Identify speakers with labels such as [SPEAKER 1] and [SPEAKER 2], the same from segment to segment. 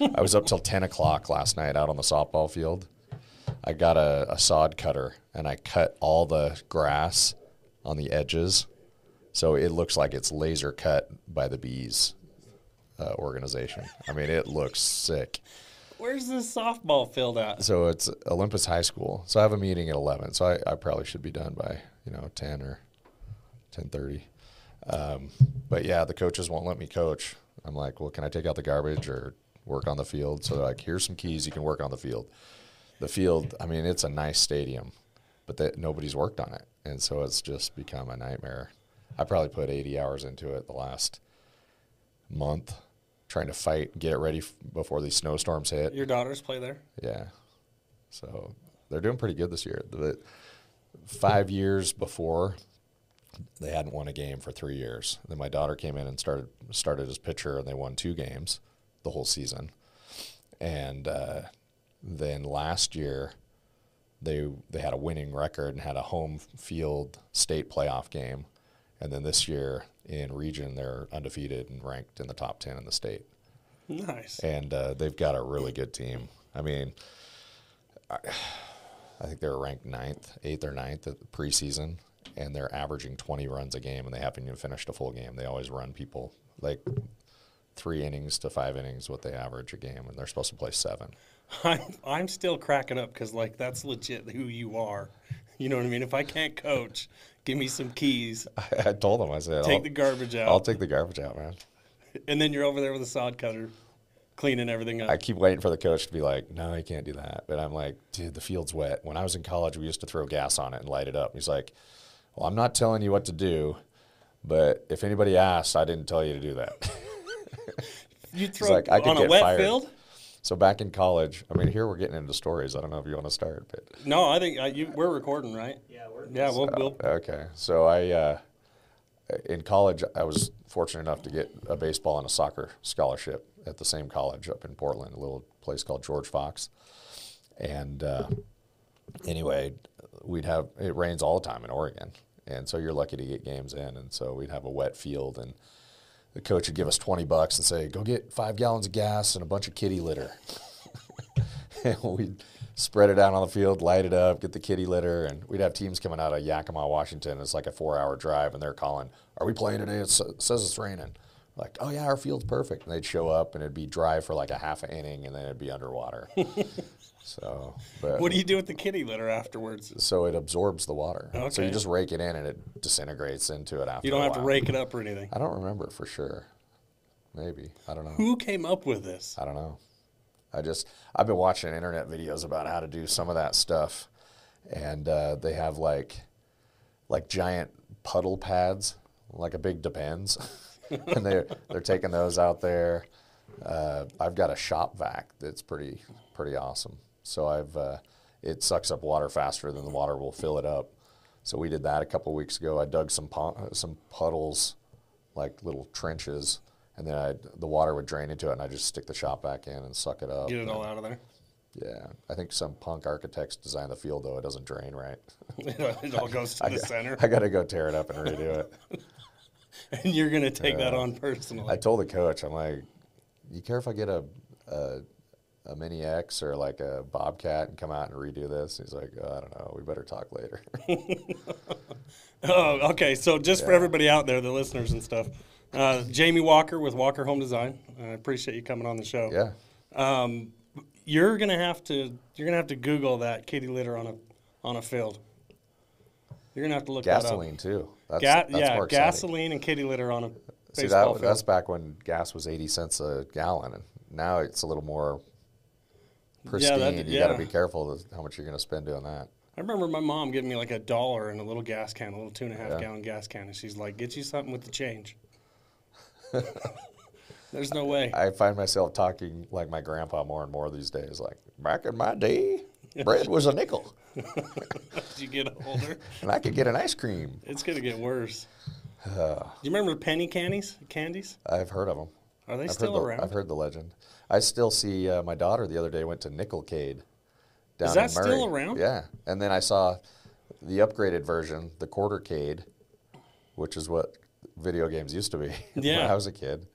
[SPEAKER 1] I was up till 10 o'clock last night out on the softball field. I got a, a sod cutter and I cut all the grass on the edges. So it looks like it's laser cut by the bees uh, organization. I mean, it looks sick.
[SPEAKER 2] Where's this softball field at?
[SPEAKER 1] So it's Olympus High School. So I have a meeting at 11. So I, I probably should be done by, you know, 10 or 10.30. Um, but yeah, the coaches won't let me coach. I'm like, well, can I take out the garbage or work on the field? So they're like, here's some keys. You can work on the field. The field, I mean, it's a nice stadium, but that nobody's worked on it. And so it's just become a nightmare. I probably put 80 hours into it the last month trying to fight, get it ready f- before these snowstorms hit.
[SPEAKER 2] Your daughters play there?
[SPEAKER 1] Yeah. So they're doing pretty good this year. The five years before, they hadn't won a game for three years. Then my daughter came in and started started as pitcher, and they won two games the whole season. And uh, then last year, they they had a winning record and had a home field state playoff game. And then this year in region, they're undefeated and ranked in the top ten in the state
[SPEAKER 2] Nice.
[SPEAKER 1] and uh, they've got a really good team. I mean, I, I think they were ranked ninth, eighth or ninth at the preseason, and they're averaging 20 runs a game, and they haven't even finished a full game. They always run people like three innings to five innings, what they average a game, and they're supposed to play seven.
[SPEAKER 2] I'm, I'm still cracking up because, like, that's legit who you are. You know what I mean? If I can't coach, give me some keys,
[SPEAKER 1] I, I told them, I said,
[SPEAKER 2] take
[SPEAKER 1] I'll,
[SPEAKER 2] the garbage out,
[SPEAKER 1] I'll take the garbage out, man.
[SPEAKER 2] and then you're over there with a sod cutter, cleaning everything up.
[SPEAKER 1] I keep waiting for the coach to be like, no, you can't do that. But I'm like, dude, the field's wet. When I was in college, we used to throw gas on it and light it up. He's like, well, I'm not telling you what to do, but if anybody asks, I didn't tell you to do that.
[SPEAKER 2] you throw
[SPEAKER 1] like, I could
[SPEAKER 2] on a
[SPEAKER 1] get
[SPEAKER 2] wet
[SPEAKER 1] fired.
[SPEAKER 2] field?
[SPEAKER 1] so back in college, I mean, here we're getting into stories. I don't know if you want to start, but
[SPEAKER 2] No, I think uh, you, we're recording, right?
[SPEAKER 3] Yeah, we're
[SPEAKER 2] Yeah, we'll, we'll
[SPEAKER 1] okay. So I, uh, in college, I was fortunate enough to get a baseball and a soccer scholarship at the same college up in Portland, a little place called George Fox. And uh, anyway, we'd have it rains all the time in Oregon, and so you're lucky to get games in. And so we'd have a wet field, and the coach would give us twenty bucks and say, "Go get five gallons of gas and a bunch of kitty litter." and we'd spread it out on the field, light it up, get the kitty litter, and we'd have teams coming out of Yakima, Washington. It's like a four-hour drive, and they're calling, "Are we playing today?" It says it's raining. Like, oh yeah, our field's perfect. And they'd show up, and it'd be dry for like a half an inning, and then it'd be underwater. so, but
[SPEAKER 2] What do you do with the kitty litter afterwards?
[SPEAKER 1] so it absorbs the water.
[SPEAKER 2] Okay.
[SPEAKER 1] So you just rake it in, and it disintegrates into it after.
[SPEAKER 2] You don't have to rake it up or anything.
[SPEAKER 1] I don't remember for sure. Maybe I don't know.
[SPEAKER 2] Who came up with this?
[SPEAKER 1] I don't know. I just I've been watching internet videos about how to do some of that stuff, and uh, they have like like giant puddle pads, like a big depends, and they're they're taking those out there. Uh, I've got a shop vac that's pretty pretty awesome. So I've uh, it sucks up water faster than the water will fill it up. So we did that a couple weeks ago. I dug some some puddles, like little trenches, and then I, the water would drain into it, and I just stick the shop vac in and suck it up.
[SPEAKER 2] Get it all out of there.
[SPEAKER 1] Yeah, I think some punk architects designed the field though it doesn't drain right.
[SPEAKER 2] it all goes to
[SPEAKER 1] I
[SPEAKER 2] the
[SPEAKER 1] got-
[SPEAKER 2] center,
[SPEAKER 1] I got to go tear it up and redo it.
[SPEAKER 2] and you're gonna take that on personally.
[SPEAKER 1] I told the coach, I'm like, you care if I get a, a a mini X or like a Bobcat and come out and redo this? He's like, oh, I don't know. We better talk later.
[SPEAKER 2] Oh, okay. So just for everybody out there, the listeners and stuff, uh, Jamie Walker with Walker Home Design. I appreciate you coming on the show.
[SPEAKER 1] yeah.
[SPEAKER 2] Um, you're gonna have to you're gonna have to Google that kitty litter on a on a field. You're gonna have to look
[SPEAKER 1] Gasoline too. That's.
[SPEAKER 2] Ga-
[SPEAKER 1] that's
[SPEAKER 2] yeah,
[SPEAKER 1] more
[SPEAKER 2] gasoline and kitty litter on a
[SPEAKER 1] See that
[SPEAKER 2] field.
[SPEAKER 1] that's back when gas was eighty cents a gallon, and now it's a little more pristine.
[SPEAKER 2] that-
[SPEAKER 1] you got to be careful how much you're going to spend doing that.
[SPEAKER 2] I remember my mom giving me like a dollar and a little gas can, a little two and a half
[SPEAKER 1] Yeah.
[SPEAKER 2] gallon gas can, and she's like, "Get you something with the change." There's no way.
[SPEAKER 1] I find myself talking like my grandpa more and more these days. Like back in my day, bread was a nickel,
[SPEAKER 2] As you get older,
[SPEAKER 1] and I could get an ice cream.
[SPEAKER 2] it's gonna get worse. Do you remember penny candies? Candies?
[SPEAKER 1] I've heard of them.
[SPEAKER 2] Are they
[SPEAKER 1] I've
[SPEAKER 2] still
[SPEAKER 1] the,
[SPEAKER 2] around?
[SPEAKER 1] I've heard the legend. I still see uh, my daughter the other day went to Nickelcade. Down
[SPEAKER 2] that
[SPEAKER 1] in Murray.
[SPEAKER 2] still around?
[SPEAKER 1] Yeah, and then I saw the upgraded version, the Quartercade, which is what video games used to be when I was a kid.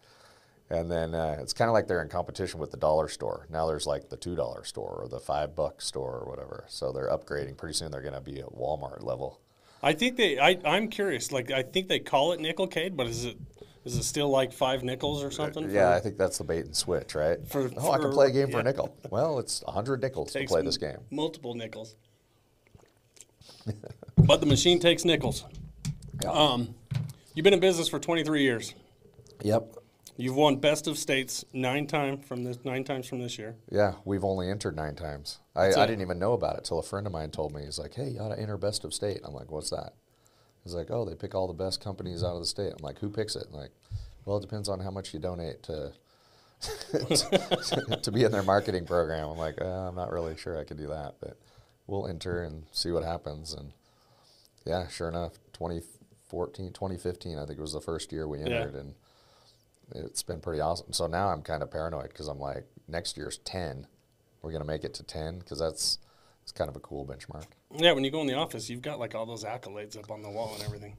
[SPEAKER 1] And then uh, it's kind of like they're in competition with the dollar store. Now there's like the two dollar store or the five buck store or whatever. So they're upgrading. Pretty soon they're going to be at Walmart level.
[SPEAKER 2] I think they. I, I'm curious. Like I think they call it nickelcade, but is it is it still like five nickels or something?
[SPEAKER 1] Yeah,
[SPEAKER 2] for-
[SPEAKER 1] I think that's the bait and switch, right?
[SPEAKER 2] For-
[SPEAKER 1] oh, I can play a game for a nickel. Well, it's a hundred nickels to
[SPEAKER 2] takes
[SPEAKER 1] play this game.
[SPEAKER 2] Multiple nickels. but the machine takes nickels.
[SPEAKER 1] Yeah.
[SPEAKER 2] Um, you've been in business for 23 years.
[SPEAKER 1] Yep.
[SPEAKER 2] You've won best of states nine time from this nine times from this year.
[SPEAKER 1] Yeah, we've only entered nine times. I, I didn't even know about it till a friend of mine told me. He's like, "Hey, you ought to enter best of state." I'm like, "What's that?" He's like, "Oh, they pick all the best companies out of the state." I'm like, "Who picks it?" I'm like, "Well, it depends on how much you donate to to be in their marketing program." I'm like, uh, "I'm not really sure I could do that, but we'll enter and see what happens." And yeah, sure enough, 2014, 2015, I think it was the first year we entered, and it's been pretty awesome. So now I'm kind of paranoid because I'm like, next year's 10. We're going to make it to 10 because that's it's kind of a cool benchmark.
[SPEAKER 2] Yeah, when you go in the office, you've got like all those accolades up on the wall and everything.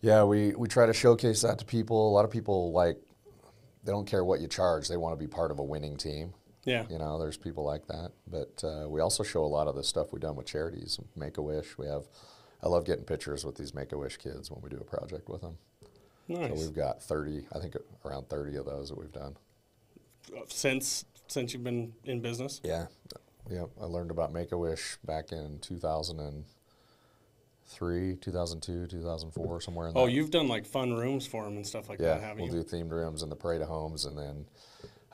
[SPEAKER 1] Yeah, we, we try to showcase that to people. A lot of people like, they don't care what you charge, they want to be part of a winning team.
[SPEAKER 2] Yeah.
[SPEAKER 1] You know, there's people like that. But uh, we also show a lot of the stuff we've done with charities. Make a Wish. We have, I love getting pictures with these Make a Wish kids when we do a project with them. So
[SPEAKER 2] Nice.
[SPEAKER 1] we've got 30, I think around 30 of those that we've done.
[SPEAKER 2] Since since you've been in business.
[SPEAKER 1] Yeah, yeah. I learned about Make a Wish back in 2003, 2002, 2004, somewhere in there.
[SPEAKER 2] Oh, you've done like fun rooms for them and stuff like
[SPEAKER 1] yeah.
[SPEAKER 2] that, haven't
[SPEAKER 1] We'll
[SPEAKER 2] you?
[SPEAKER 1] do themed rooms in the parade of homes, and then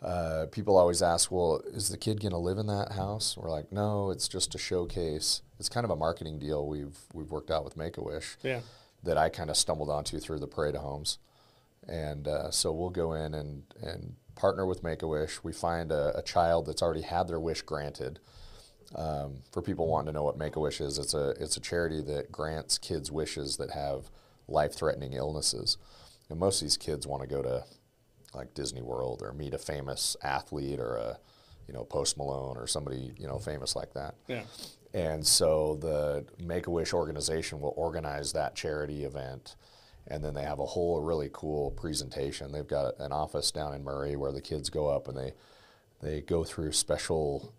[SPEAKER 1] uh, people always ask, "Well, is the kid going to live in that house?" We're like, "No, it's just a showcase. It's kind of a marketing deal we've we've worked out with Make a Wish
[SPEAKER 2] Yeah.
[SPEAKER 1] that I kind of stumbled onto through the parade of homes." And uh, so we'll go in and, and partner with Make a Wish. We find a, a child that's already had their wish granted. Um, for people wanting to know what Make a Wish is, it's a it's a charity that grants kids wishes that have life threatening illnesses. And most of these kids want to go to like Disney World or meet a famous athlete or a you know Post Malone or somebody you know famous like that.
[SPEAKER 2] Yeah.
[SPEAKER 1] And so the Make a Wish organization will organize that charity event. And then they have a whole really cool presentation. They've got an office down in Murray where the kids go up and they they go through special,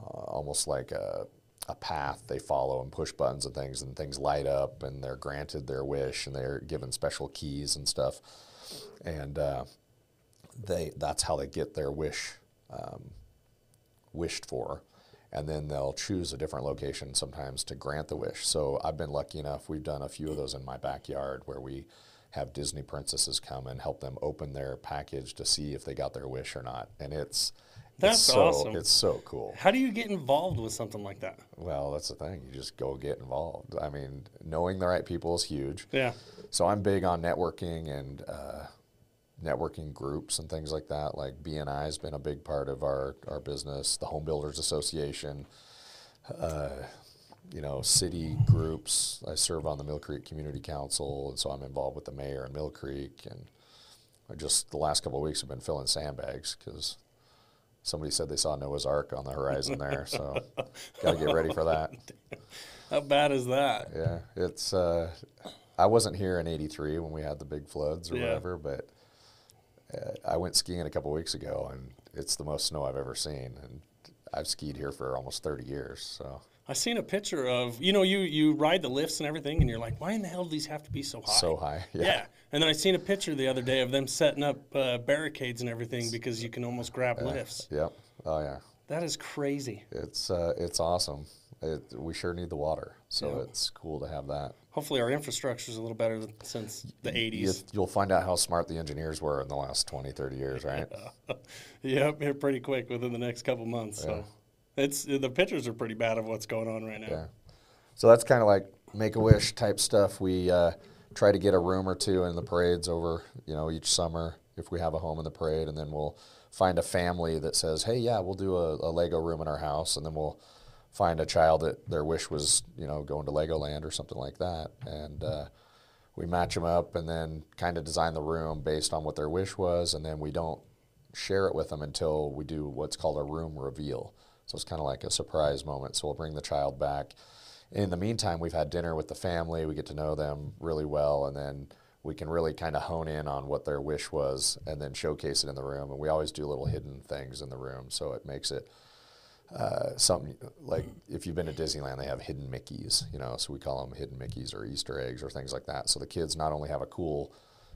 [SPEAKER 1] uh, almost like a, a path they follow and push buttons and things, and things light up and they're granted their wish and they're given special keys and stuff. And uh, they that's how they get their wish um, wished for and then they'll choose a different location sometimes to grant the wish. So I've been lucky enough, we've done a few of those in my backyard where we have Disney princesses come and help them open their package to see if they got their wish or not. And it's
[SPEAKER 2] That's
[SPEAKER 1] it's so,
[SPEAKER 2] awesome.
[SPEAKER 1] It's so cool.
[SPEAKER 2] How do you get involved with something like that?
[SPEAKER 1] Well, that's the thing. You just go get involved. I mean, knowing the right people is huge.
[SPEAKER 2] Yeah.
[SPEAKER 1] So I'm big on networking and uh, networking groups and things like that. Like BNI has been a big part of our, our business. The Home Builders Association, uh, you know, city groups. I serve on the Mill Creek Community Council, and so I'm involved with the mayor in Mill Creek. And I just the last couple of weeks have been filling sandbags because somebody said they saw Noah's Ark on the horizon there. So got to get ready for that.
[SPEAKER 2] How bad is that?
[SPEAKER 1] Yeah, it's. Uh, I wasn't here in '83 when we had the big floods or
[SPEAKER 2] Yeah.
[SPEAKER 1] whatever, but I went skiing a couple weeks ago, and it's the most snow I've ever seen. And I've skied here for almost 30 years, so
[SPEAKER 2] I seen a picture of you know you you ride the lifts and everything, and you're like, why in the hell do these have to be so high?
[SPEAKER 1] so high.
[SPEAKER 2] Yeah. And then I seen a picture the other day of them setting up uh, barricades and everything because you can almost grab lifts.
[SPEAKER 1] Yep. Oh yeah.
[SPEAKER 2] That is crazy.
[SPEAKER 1] It's uh, it's awesome. It, we sure need the water, so
[SPEAKER 2] Yeah.
[SPEAKER 1] it's cool to have that.
[SPEAKER 2] Hopefully our infrastructure is a little better than, since the 80s.
[SPEAKER 1] you'll find out how smart the engineers were in the last 20, 30 years, right?
[SPEAKER 2] Yep, here pretty quick within the next couple months. So it's the pictures are pretty bad of what's going on right now.
[SPEAKER 1] Yeah. So that's kind of like make a wish type stuff. We uh, try to get a room or two in the parades over, you know, each summer if we have a home in the parade, and then we'll find a family that says, "Hey, yeah, we'll do a, a Lego room in our house," and then we'll find a child that their wish was, you know, going to Legoland or something like that, and uh, we match them up, and then kind of design the room based on what their wish was, and then we don't share it with them until we do what's called a room reveal. So it's kind of like a surprise moment. So we'll bring the child back. In the meantime, we've had dinner with the family. We get to know them really well, and then we can really kind of hone in on what their wish was and then showcase it in the room. And we always do little hidden things in the room, so it makes it uh, something like if you've been to Disneyland, they have hidden Mickey's, you know, so we call them hidden Mickey's or Easter eggs or things like that. So the kids not only have a cool,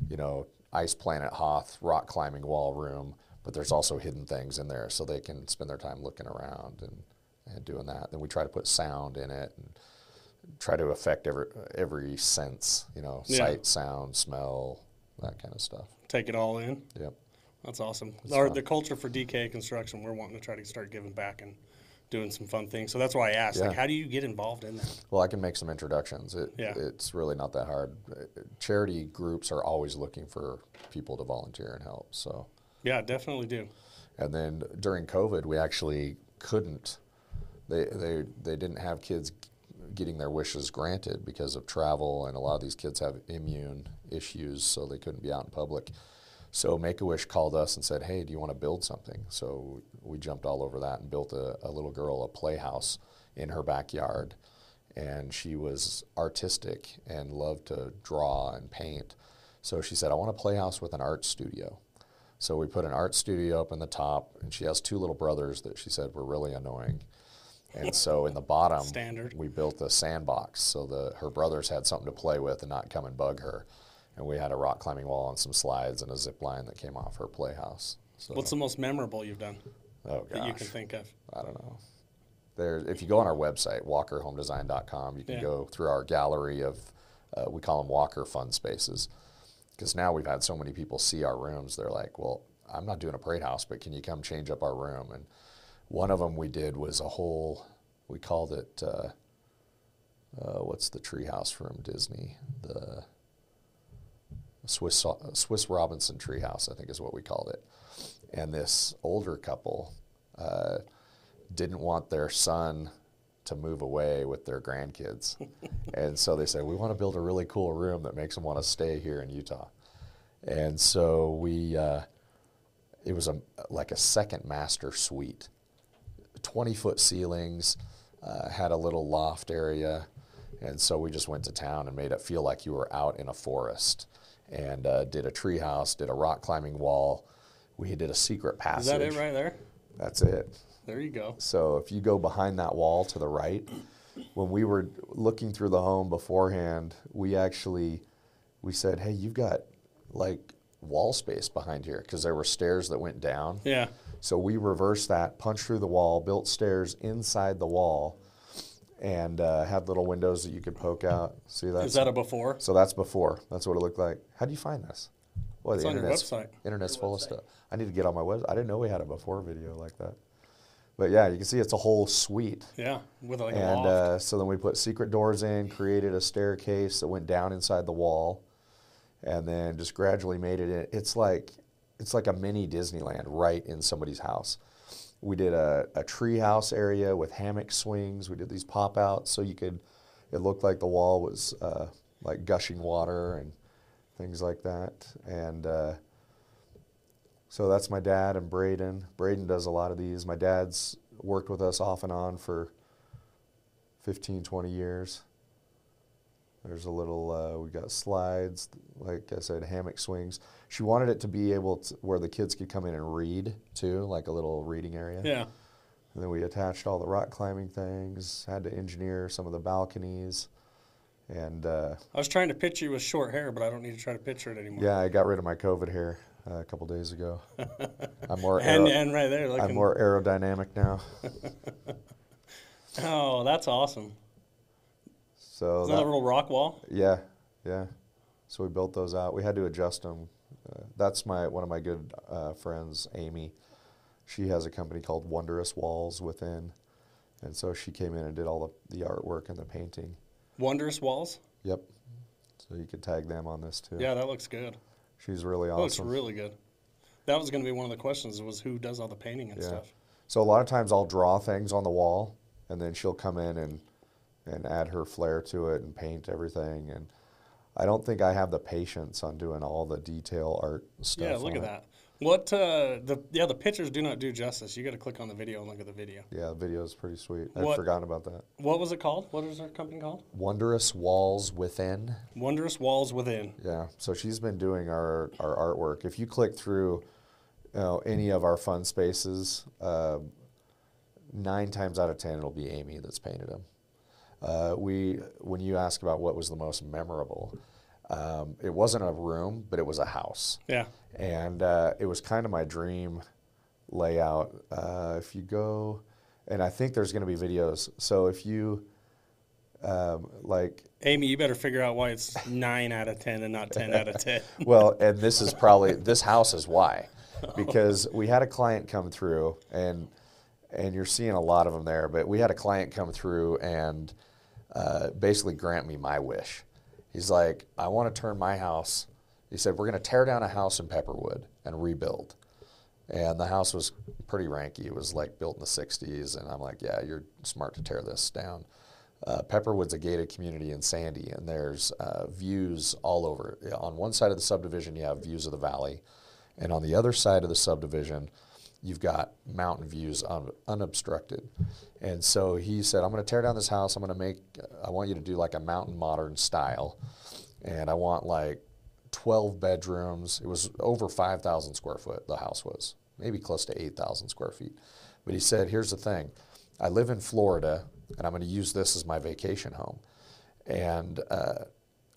[SPEAKER 1] you know, Ice Planet Hoth rock climbing wall room, but there's also hidden things in there so they can spend their time looking around and, and doing that. Then we try to put sound in it and try to affect every every sense, you know,
[SPEAKER 2] Yeah.
[SPEAKER 1] sight, sound, smell, that kind of stuff.
[SPEAKER 2] Take it all in.
[SPEAKER 1] Yep.
[SPEAKER 2] That's awesome. Our, the culture for DK construction, we're wanting to try to start giving back and doing some fun things. So that's why I asked, like, how do you get involved in that?
[SPEAKER 1] Well, I can make some introductions. It,
[SPEAKER 2] Yeah.
[SPEAKER 1] It's really not that hard. Charity groups are always looking for people to volunteer and help. So,
[SPEAKER 2] Yeah, definitely do.
[SPEAKER 1] and then during COVID, we actually couldn't. They they they didn't have kids getting their wishes granted because of travel, and a lot of these kids have immune issues, so they couldn't be out in public. So Make a Wish called us and said, "Hey, do you want to build something?" So we jumped all over that and built a, a little girl a playhouse in her backyard, and she was artistic and loved to draw and paint. So she said, "I want a playhouse with an art studio." So we put an art studio up in the top, and she has two little brothers that she said were really annoying. And so in the bottom,
[SPEAKER 2] Standard.
[SPEAKER 1] we built a sandbox so the her brothers had something to play with and not come and bug her. And we had a rock climbing wall and some slides and a zip line that came off her playhouse. So,
[SPEAKER 2] What's the most memorable you've done
[SPEAKER 1] oh
[SPEAKER 2] that you can think of?
[SPEAKER 1] I don't know. There, if you go on our website, walkerhomedesign.com, you can
[SPEAKER 2] Yeah.
[SPEAKER 1] go through our gallery of, uh, we call them Walker Fun Spaces. Because now we've had so many people see our rooms, they're like, well, I'm not doing a parade house, but can you come change up our room? And one of them we did was a whole, we called it, uh, uh, what's the treehouse from Disney? The Swiss, Swiss Robinson treehouse, I think is what we called it. And this older couple, uh, didn't want their son to move away with their grandkids. and so they said, We want to build a really cool room that makes them want to stay here in Utah. And so we, uh, it was a, like a second master suite, 20 foot ceilings, uh, had a little loft area. And so we just went to town and made it feel like you were out in a forest and uh, did a tree house, did a rock climbing wall. We did a secret passage.
[SPEAKER 2] Is that it right there?
[SPEAKER 1] That's it.
[SPEAKER 2] There you go.
[SPEAKER 1] So if you go behind that wall to the right, when we were looking through the home beforehand, we actually we said, "Hey, you've got like wall space behind here because there were stairs that went down."
[SPEAKER 2] Yeah.
[SPEAKER 1] So we reversed that, punched through the wall, built stairs inside the wall, and uh, had little windows that you could poke out. See that?
[SPEAKER 2] Is that a before?
[SPEAKER 1] so that's before. That's what it looked like. How do you find this? Well,
[SPEAKER 2] It's
[SPEAKER 1] the internet's,
[SPEAKER 2] website.
[SPEAKER 1] internet's full of stuff. I need to get on my website. I didn't know we had a before video like that. But yeah, you can see it's a whole suite.
[SPEAKER 2] Yeah, with like a
[SPEAKER 1] And
[SPEAKER 2] loft.
[SPEAKER 1] uh, so then we put secret doors in, created a staircase that went down inside the wall, and then just gradually made it. In. It's like it's like a mini Disneyland right in somebody's house. We did a, a tree house area with hammock swings. We did these pop outs so you could. It looked like the wall was uh, like gushing water and things like that. And uh, so that's my dad and Braden. Braden does a lot of these. My dad's worked with us off and on for 15, 20 years. There's a little, uh, we got slides, like I said, hammock swings. She wanted it to be able to, where the kids could come in and read too, like a little reading area.
[SPEAKER 2] yeah.
[SPEAKER 1] And then we attached all the rock climbing things, had to engineer some of the balconies. And uh,
[SPEAKER 2] I was trying to picture you with short hair, but I don't need to try to picture it anymore.
[SPEAKER 1] yeah, I got rid of my COVID hair uh, a couple days ago. I'm more,
[SPEAKER 2] And, and right there, looking.
[SPEAKER 1] I'm more aerodynamic now.
[SPEAKER 2] oh, that's awesome.
[SPEAKER 1] So
[SPEAKER 2] Is that a little rock wall?
[SPEAKER 1] Yeah, yeah. So we built those out. We had to adjust them. Uh, that's my one of my good uh, friends, Amy. She has a company called Wondrous Walls within, and so she came in and did all the, the artwork and the painting.
[SPEAKER 2] Wondrous walls?
[SPEAKER 1] Yep. So you could tag them on this too.
[SPEAKER 2] Yeah, that looks good.
[SPEAKER 1] She's really
[SPEAKER 2] oh, looks
[SPEAKER 1] awesome.
[SPEAKER 2] really good. That was going to be one of the questions was who does all the painting and
[SPEAKER 1] Yeah.
[SPEAKER 2] stuff.
[SPEAKER 1] So a lot of times I'll draw things on the wall, and then she'll come in and and add her flair to it and paint everything. And I don't think I have the patience on doing all the detail art stuff.
[SPEAKER 2] Yeah, look at
[SPEAKER 1] it.
[SPEAKER 2] that. What uh, the yeah the pictures do not do justice. You got to click on the video and look at the video.
[SPEAKER 1] Yeah, the video is pretty sweet. I'd
[SPEAKER 2] What-
[SPEAKER 1] forgotten about that.
[SPEAKER 2] What was it called? What is our company called?
[SPEAKER 1] Wondrous Walls Within.
[SPEAKER 2] Wondrous Walls Within.
[SPEAKER 1] Yeah, so she's been doing our, our artwork. If you click through you know, any of our fun spaces, uh, nine times out of ten it'll be Amy that's painted them. Uh, we, when you ask about what was the most memorable, um, it wasn't a room, but it was a house,
[SPEAKER 2] Yeah.
[SPEAKER 1] and uh, it was kind of my dream layout. Uh, if you go, and I think there's going to be videos. So if you um, like
[SPEAKER 2] Amy, you better figure out why it's nine out of ten and not ten out of ten.
[SPEAKER 1] well, and this is probably this house is why, because we had a client come through, and and you're seeing a lot of them there. But we had a client come through and uh, basically grant me my wish. He's like, I want to turn my house. He said, we're going to tear down a house in Pepperwood and rebuild. And the house was pretty ranky. It was like built in the 60s. And I'm like, yeah, you're smart to tear this down. Uh, Pepperwood's a gated community in Sandy, and there's uh, views all over. On one side of the subdivision, you have views of the valley, and on the other side of the subdivision, you've got mountain views un- unobstructed. And so he said, I'm going to tear down this house. I'm going to make, I want you to do like a mountain modern style. And I want like 12 bedrooms. It was over 5,000 square foot, the house was, maybe close to 8,000 square feet. But he said, here's the thing I live in Florida, and I'm going to use this as my vacation home. And uh,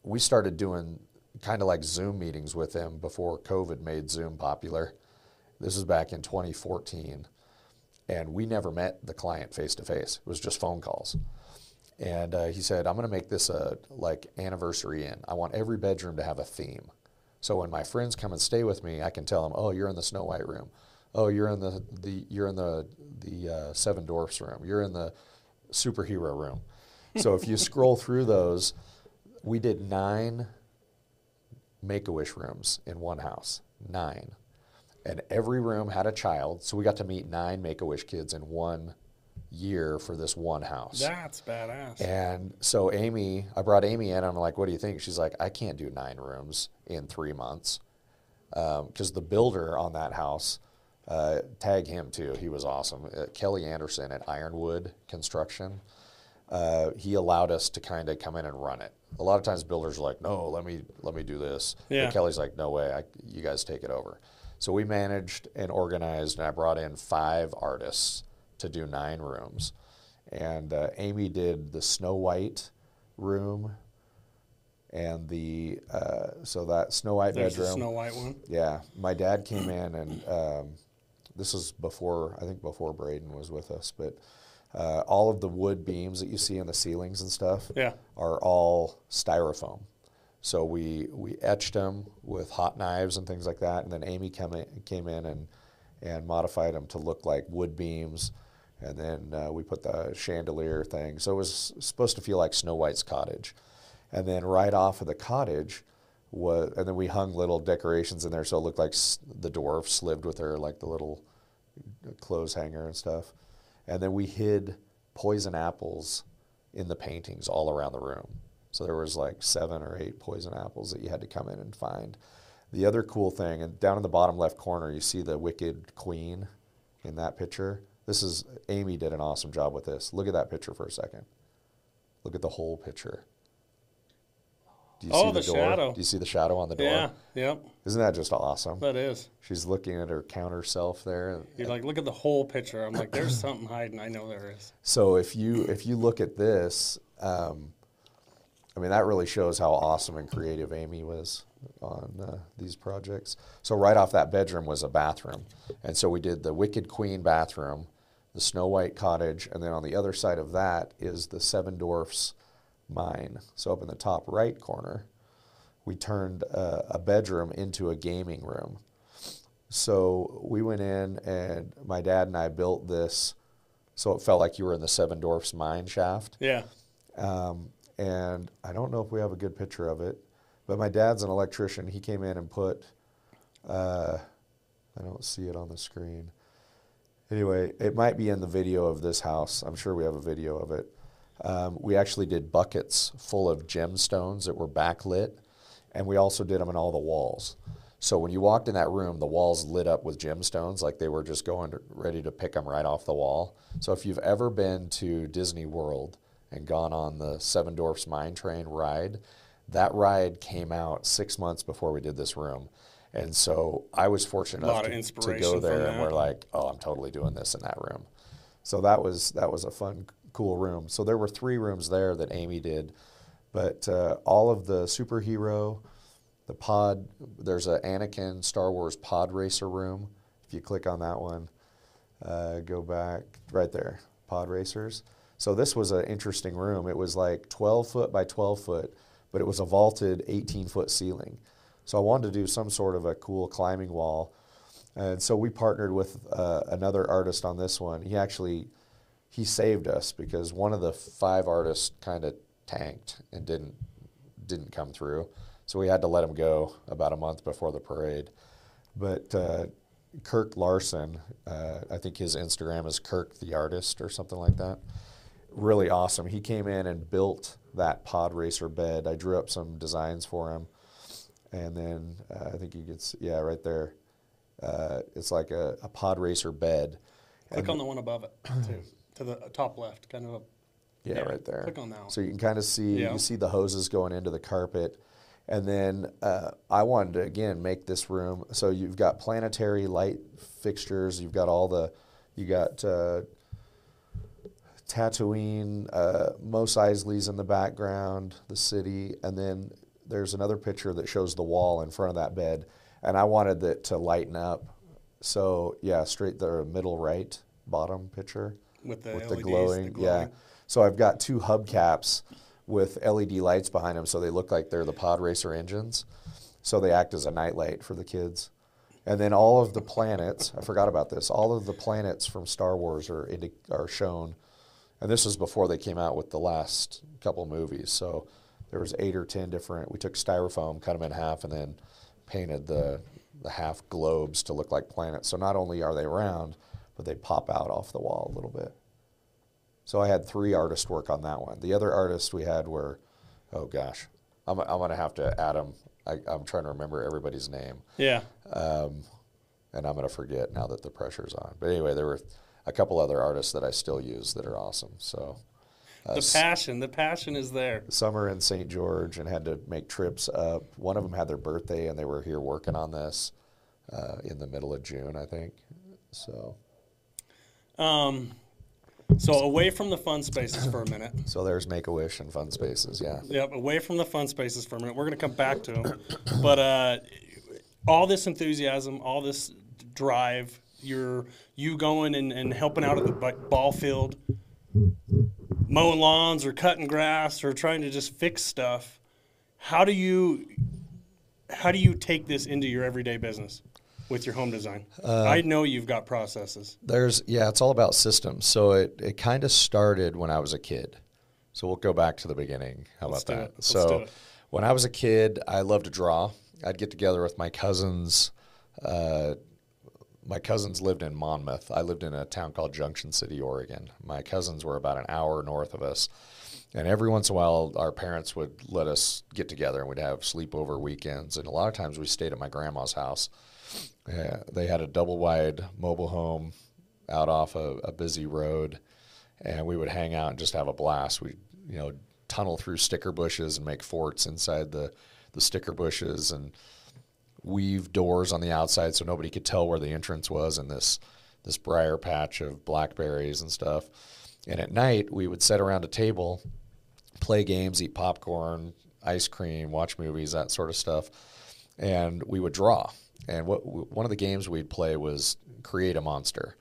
[SPEAKER 1] we started doing kind of like Zoom meetings with him before COVID made Zoom popular. This was back in 2014. And we never met the client face to face. It was just phone calls. And uh, he said, I'm going to make this a like anniversary inn. I want every bedroom to have a theme. So when my friends come and stay with me, I can tell them, "Oh, you're in the Snow White room. Oh, you're in the, the you're in the the uh, Seven Dwarfs room. You're in the superhero room." so if you scroll through those, we did nine Make a Wish rooms in one house. Nine, and every room had a child. So we got to meet nine Make a Wish kids in one year for this one house.
[SPEAKER 2] That's badass.
[SPEAKER 1] And so Amy, I brought Amy in. And I'm like, "What do you think?" She's like, "I can't do nine rooms in three months," because the builder on that house, uh, tag him too. He was awesome. Uh, Kelly Anderson at Ironwood Construction. Uh, he allowed us to kind of come in and run it. A lot of times builders are like, "No, let me let me do this."
[SPEAKER 2] Yeah.
[SPEAKER 1] But Kelly's like, "No way, I, you guys take it over." So we managed and organized, and I brought in five artists to do nine rooms. And uh, Amy did the Snow White room, and the uh, so that Snow White
[SPEAKER 2] There's the
[SPEAKER 1] bedroom.
[SPEAKER 2] Snow White one.
[SPEAKER 1] Yeah, my dad came in, and um, this was before I think before Braden was with us, but uh, all of the wood beams that you see in the ceilings and stuff
[SPEAKER 2] Yeah.
[SPEAKER 1] are all styrofoam. So we we etched them with hot knives and things like that, and then Amy came in, came in and and modified them to look like wood beams, and then uh, we put the chandelier thing. So it was supposed to feel like Snow White's cottage, and then right off of the cottage was, and then we hung little decorations in there so it looked like the dwarfs lived with her, like the little clothes hanger and stuff, and then we hid poison apples in the paintings all around the room. So there was like seven or eight poison apples that you had to come in and find. The other cool thing, and down in the bottom left corner, you see the wicked queen in that picture. This is Amy did an awesome job with this. Look at that picture for a second. Look at the whole picture. Do you
[SPEAKER 2] Oh,
[SPEAKER 1] see the,
[SPEAKER 2] the shadow.
[SPEAKER 1] Do you see the shadow on the door?
[SPEAKER 2] Yeah. Yep.
[SPEAKER 1] Isn't that just awesome?
[SPEAKER 2] That is.
[SPEAKER 1] She's looking at her counter self there.
[SPEAKER 2] You're like, look at the whole picture. I'm like, there's something hiding. I know there is.
[SPEAKER 1] So if you if you look at this, um, I mean that really shows how awesome and creative Amy was on uh, these projects. So right off that bedroom was a bathroom, and so we did the Wicked Queen bathroom, the Snow White cottage, and then on the other side of that is the Seven Dwarfs mine. So up in the top right corner, we turned uh, a bedroom into a gaming room. So we went in, and my dad and I built this so it felt like you were in the Seven Dwarfs mine shaft.
[SPEAKER 2] Yeah.
[SPEAKER 1] Um, and I don't know if we have a good picture of it, but my dad's an electrician. He came in and put, uh, I don't see it on the screen. Anyway, it might be in the video of this house. I'm sure we have a video of it. Um, we actually did buckets full of gemstones that were backlit, and we also did them in all the walls. So when you walked in that room, the walls lit up with gemstones, like they were just going to, ready to pick them right off the wall. So if you've ever been to Disney World and gone on the Seven Dwarfs Mine Train ride, that ride came out six months before we did this room. And so I was fortunate enough to, to go there, and we're like, "Oh, I'm totally doing this in that room." So that was that was a fun, cool room. So there were three rooms there that Amy did, but uh, all of the superhero, the pod. There's a Anakin Star Wars pod racer room. If you click on that one, uh, go back right there, pod racers. So this was an interesting room. It was like 12 foot by 12 foot, but it was a vaulted 18 foot ceiling. So I wanted to do some sort of a cool climbing wall. And so we partnered with uh, another artist on this one. He actually he saved us because one of the five artists kind of tanked and didn't didn't come through. So we had to let him go about a month before the parade. But uh, Kirk Larson, uh, I think his Instagram is Kirk the Artist or something like that. Really awesome. He came in and built that pod racer bed. I drew up some designs for him, and then uh, I think you could, see, yeah, right there. Uh, it's like a, a pod racer bed.
[SPEAKER 2] Click
[SPEAKER 1] And-
[SPEAKER 2] on the one above it too, to the top left, kind of. A,
[SPEAKER 1] Yeah,
[SPEAKER 2] Yeah,
[SPEAKER 1] right there.
[SPEAKER 2] click on that one.
[SPEAKER 1] So you can kind of see
[SPEAKER 2] Yeah.
[SPEAKER 1] you see the hoses going into the carpet, and then uh, I wanted to again make this room. So you've got planetary light fixtures. You've got all the, you got uh, Tatooine, uh, Mos Eisley's in the background, the city, and then there's another picture that shows the wall in front of that bed, and I wanted it to lighten up. So yeah, straight the middle right bottom picture
[SPEAKER 2] With the
[SPEAKER 1] with
[SPEAKER 2] LEDs,
[SPEAKER 1] the glowing,
[SPEAKER 2] the glowing.
[SPEAKER 1] yeah. So I've got two hubcaps with LED lights behind them, so they look like they're the pod racer engines. So they act as a nightlight for the kids. And then all of the planets, I forgot about this. All of the planets from Star Wars are are shown, and this was before they came out with the last couple movies. So there was eight or ten different. We took styrofoam, cut them in half, and then painted the the half globes to look like planets. So not only are they round, but they pop out off the wall a little bit. So I had three artists work on that one. The other artists we had were, oh gosh, I'm, I'm going to have to add them. I, I'm trying to remember everybody's name,
[SPEAKER 2] Yeah.
[SPEAKER 1] um, and I'm going to forget now that the pressure's on. But anyway, there were a couple other artists that I still use that are awesome. So uh,
[SPEAKER 2] The passion, the passion is there.
[SPEAKER 1] summer in St. George and had to make trips up. One of them had their birthday and they were here working on this uh, in the middle of June, I think. So,
[SPEAKER 2] Um, so away from the fun spaces for a minute.
[SPEAKER 1] so there's Make a Wish and Fun Spaces. Yeah.
[SPEAKER 2] Yep, away from the fun spaces for a minute. We're going to come back to them. But uh, all this enthusiasm, all this drive, you're you going and, and helping out at the ball field, mowing lawns or cutting grass or trying to just fix stuff. How do you how do you take this into your everyday business with your home design?
[SPEAKER 1] Uh,
[SPEAKER 2] I know you've got processes.
[SPEAKER 1] There's yeah, it's all about systems. So it, it kind of started when I was a kid. So we'll go back to the beginning. How
[SPEAKER 2] Let's
[SPEAKER 1] about that? so when I was a kid, I loved to draw. I'd get together with my cousins. Uh, my cousins lived in Monmouth. I lived in a town called Junction City, Oregon. My cousins were about an hour north of us. And every once in a while, our parents would let us get together and we'd have sleepover weekends. And a lot of times we stayed at my grandma's house. They had a double wide mobile home out off a, a busy road, and we would hang out and just have a blast. We, you know, tunnel through sticker bushes and make forts inside the, the sticker bushes and weave doors on the outside so nobody could tell where the entrance was in this this briar patch of blackberries and stuff. And at night we would sit around a table, play games, eat popcorn, ice cream, watch movies, that sort of stuff. And we would draw. And what one of the games we'd play was create a monster.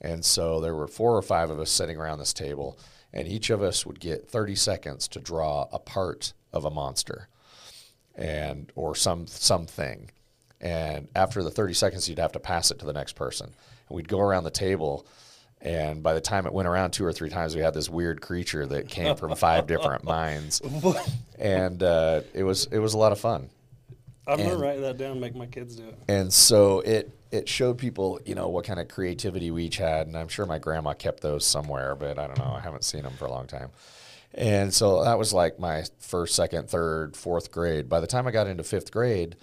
[SPEAKER 1] And so there were four or five of us sitting around this table, and each of us would get 30 seconds to draw a part of a monster and or some something. And after the 30 seconds, you'd have to pass it to the next person. And we'd go around the table, and by the time it went around two or three times, we had this weird creature that came from five different minds, and uh, it was it was a lot of fun.
[SPEAKER 2] I'm gonna write that down and make my kids do it.
[SPEAKER 1] And so it it showed people, you know, what kind of creativity we each had, and I'm sure my grandma kept those somewhere, but I don't know, I haven't seen them for a long time. And so that was like my first, second, third, fourth grade. By the time I got into fifth grade,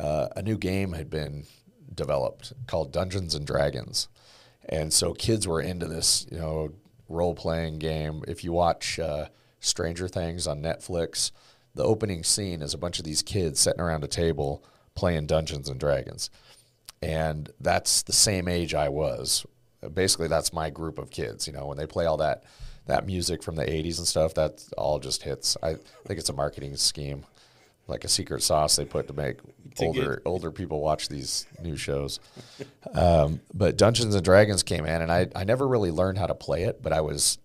[SPEAKER 1] uh, a new game had been developed called Dungeons and Dragons, and so kids were into this, you know, role playing game. If you watch uh, Stranger Things on Netflix, the opening scene is a bunch of these kids sitting around a table playing Dungeons and Dragons, and that's the same age I was. Basically, that's my group of kids. You know, when they play all that that music from the 80s and stuff, that all just hits. I think it's a marketing scheme, like a secret sauce they put to make
[SPEAKER 2] To
[SPEAKER 1] older
[SPEAKER 2] get-
[SPEAKER 1] older people watch these new shows. Um, but Dungeons and Dragons came in, and I, I never really learned how to play it, but I was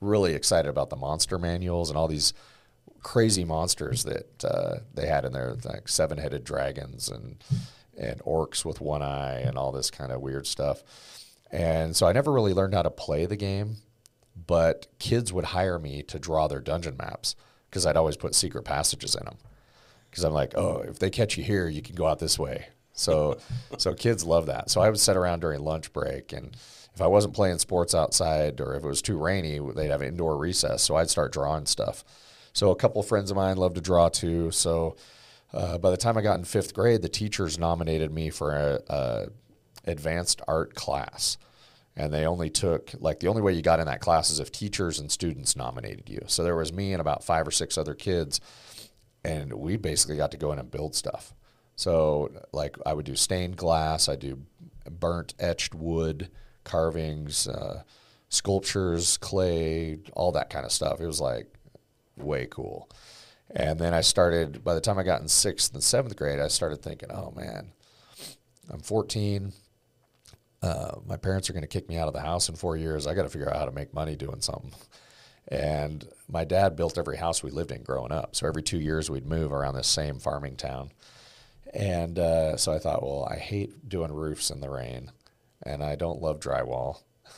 [SPEAKER 1] really excited about the monster manuals and all these crazy monsters that uh, they had in there, like seven headed dragons and and orcs with one eye and all this kind of weird stuff. And so I never really learned how to play the game, but kids would hire me to draw their dungeon maps because I'd always put secret passages in them. Because I'm like, oh, if they catch you here, you can go out this way. So, so kids love that. So I would sit around during lunch break, and if I wasn't playing sports outside or if it was too rainy, they'd have indoor recess. So I'd start drawing stuff. So a couple of friends of mine love to draw too. So uh, by the time I got in fifth grade, the teachers nominated me for a, a advanced art class. And they only took like the only way you got in that class is if teachers and students nominated you. So there was me and about five or six other kids, and we basically got to go in and build stuff. So like I would do stained glass, I do burnt etched wood carvings, uh, sculptures, clay, all that kind of stuff. It was like way cool. And then I started, by the time I got in sixth and seventh grade, I started thinking, oh man, I'm 14. Uh, my parents are going to kick me out of the house in four years. I got to figure out how to make money doing something. And my dad built every house we lived in growing up. So every two years we'd move around this same farming town. And uh, so I thought, well, I hate doing roofs in the rain and I don't love drywall.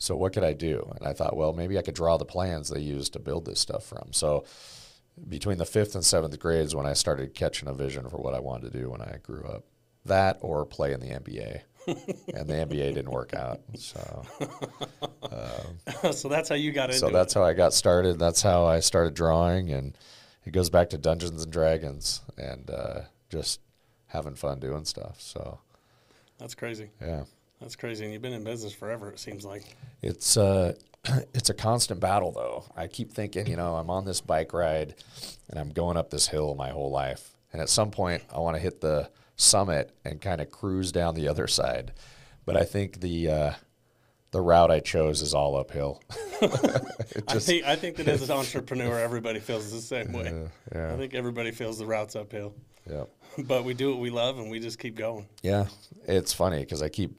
[SPEAKER 1] So what could I do? And I thought, well, maybe I could draw the plans they used to build this stuff from. So between the fifth and seventh grades, when I started catching a vision for what I wanted to do when I grew up, that or play in the NBA. And the NBA didn't work out. So,
[SPEAKER 2] so that's how you got into
[SPEAKER 1] so
[SPEAKER 2] it.
[SPEAKER 1] that's how I got started. That's how I started drawing, and it goes back to Dungeons and Dragons and uh, just having fun doing stuff. So,
[SPEAKER 2] That's crazy.
[SPEAKER 1] yeah.
[SPEAKER 2] That's crazy. And you've been in business forever, it seems like.
[SPEAKER 1] It's uh, it's a constant battle though. I keep thinking, you know, I'm on this bike ride and I'm going up this hill my whole life, and at some point I want to hit the summit and kind of cruise down the other side. But I think the uh, the route I chose is all uphill. It
[SPEAKER 2] I think I think that as an entrepreneur, everybody feels the same way.
[SPEAKER 1] yeah.
[SPEAKER 2] I think everybody feels the routes uphill,
[SPEAKER 1] yeah.
[SPEAKER 2] but we do what we love and we just keep going.
[SPEAKER 1] Yeah, it's funny because I keep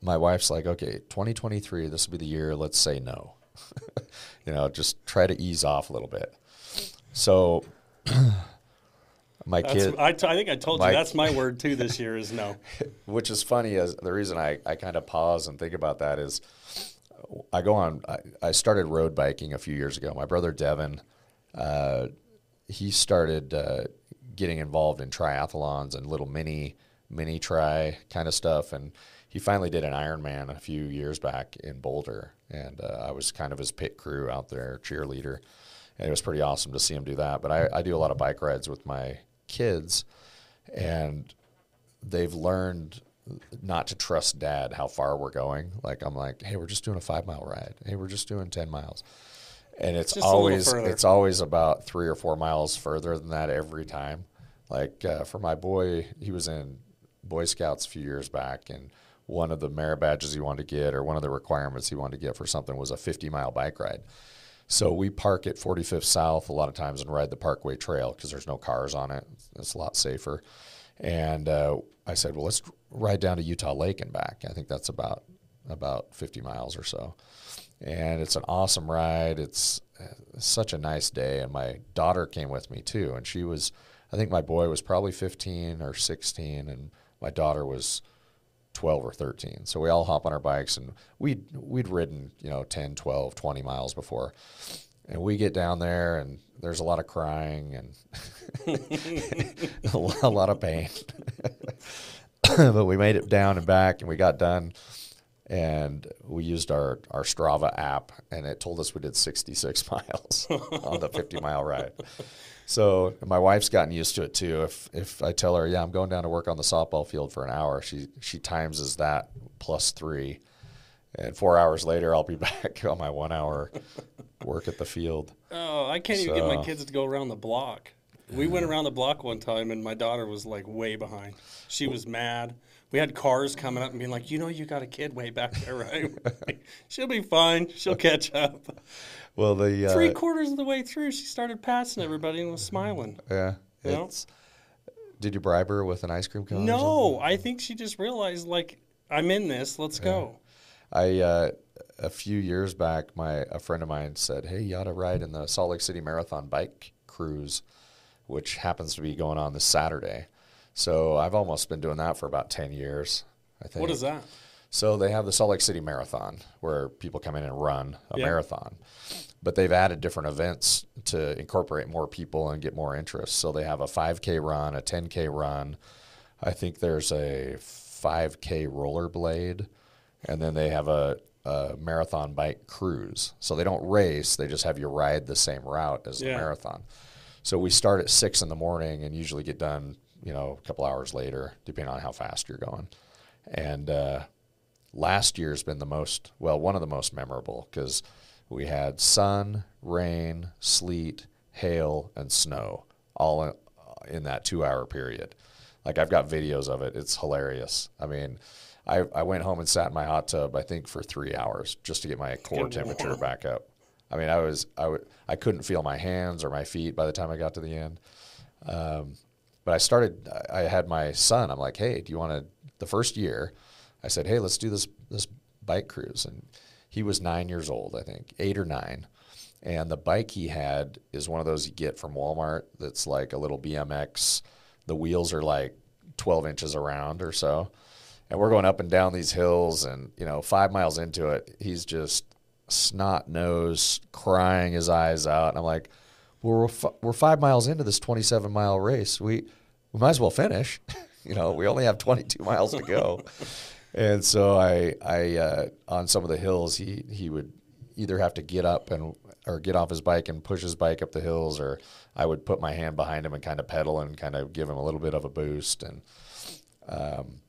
[SPEAKER 1] my wife's like, okay, 2023, this will be the year. Let's say no. you know, just try to ease off a little bit. So, my
[SPEAKER 2] That's,
[SPEAKER 1] kid,
[SPEAKER 2] I, t- I think I told
[SPEAKER 1] my-
[SPEAKER 2] you that's my word too this year is no.
[SPEAKER 1] which is funny, is the reason I, I kind of pause and think about that is I go on, I, I started road biking a few years ago. My brother Devin, uh, he started uh, getting involved in triathlons and little mini mini tri kind of stuff, and he finally did an Ironman a few years back in Boulder, and uh, I was kind of his pit crew out there, cheerleader, and it was pretty awesome to see him do that. But I, I do a lot of bike rides with my kids, and they've learned not to trust dad how far we're going. Like I'm like, hey, we're just doing a five mile ride. Hey, we're just doing ten miles. And it's
[SPEAKER 2] Just
[SPEAKER 1] always it's always about three or four miles further than that every time. Like uh, for my boy, he was in Boy Scouts a few years back, and one of the merit badges he wanted to get, or one of the requirements he wanted to get for something, was a 50 mile bike ride. So we park at 45th South a lot of times and ride the Parkway Trail because there's no cars on it. It's a lot safer. And uh, I said, well, let's ride down to Utah Lake and back. I think that's about about 50 miles or so. And it's an awesome ride. It's uh, such a nice day. And my daughter came with me too. And she was, I think my boy was probably 15 or 16, and my daughter was 12 or 13. So we all hop on our bikes and we'd, we'd ridden, you know, 10, 12, 20 miles before. And we get down there and there's a lot of crying and a a lot of pain. but we made it down and back and we got done. And we used our, our Strava app, and it told us we did 66 miles on the 50 mile ride. So my wife's gotten used to it too. If if I tell her, yeah, I'm going down to work on the softball field for an hour, she she times as that plus three, and four hours later, I'll be back on my one hour work at the field.
[SPEAKER 2] Oh, I can't even get my kids to go around the block. We went around the block one time, and my daughter was like way behind. She was mad. We had cars coming up and being like, "You know, you got a kid way back there, right? She'll be fine. She'll catch up."
[SPEAKER 1] Well, the uh,
[SPEAKER 2] Three quarters of the way through, she started passing everybody and was smiling.
[SPEAKER 1] yeah,
[SPEAKER 2] You know?
[SPEAKER 1] it's. Did you bribe her with an ice cream cone?
[SPEAKER 2] No, I think she just realized like I'm in this. Let's go.
[SPEAKER 1] I uh, a few years back, my a friend of mine said, "Hey, you ought to ride in the Salt Lake City Marathon bike cruise, which happens to be going on this Saturday." So I've almost been doing that for about ten years. I think.
[SPEAKER 2] What is that?
[SPEAKER 1] So they have the Salt Lake City Marathon where people come in and run a
[SPEAKER 2] Yeah.
[SPEAKER 1] marathon. But they've added different events to incorporate more people and get more interest. So they have a 5K run, a 10K run. I think there's a 5K rollerblade, and then they have a, a marathon bike cruise. So they don't race; they just have you ride the same route as the marathon. So we start at six in the morning and usually get done, you know, a couple hours later, depending on how fast you're going. And uh, last year's been the most well one of the most memorable because we had sun rain sleet hail and snow all in, in that two hour period. Like i've got videos of it. It's hilarious. I mean I, I went home and sat in my hot tub i think for three hours just to get my core temperature back up. I mean i was I w- I couldn't feel my hands or my feet by the time i got to the end. Um, but I started. I had my son. I'm like, hey, do you want to? The first year, I said, hey, let's do this this bike cruise, and he was nine years old, I think, eight or nine, and the bike he had is one of those you get from Walmart. That's like a little BMX. The wheels are like 12 inches around or so, and we're going up and down these hills, and you know, five miles into it, he's just snot nose, crying his eyes out, and I'm like we're, we're five miles into this 27 mile race. We, we might as well finish. you know, we only have 22 miles to go. and so I, I, uh, on some of the hills, he, he would either have to get up and, or get off his bike and push his bike up the hills, or I would put my hand behind him and kind of pedal and kind of give him a little bit of a boost. And, um,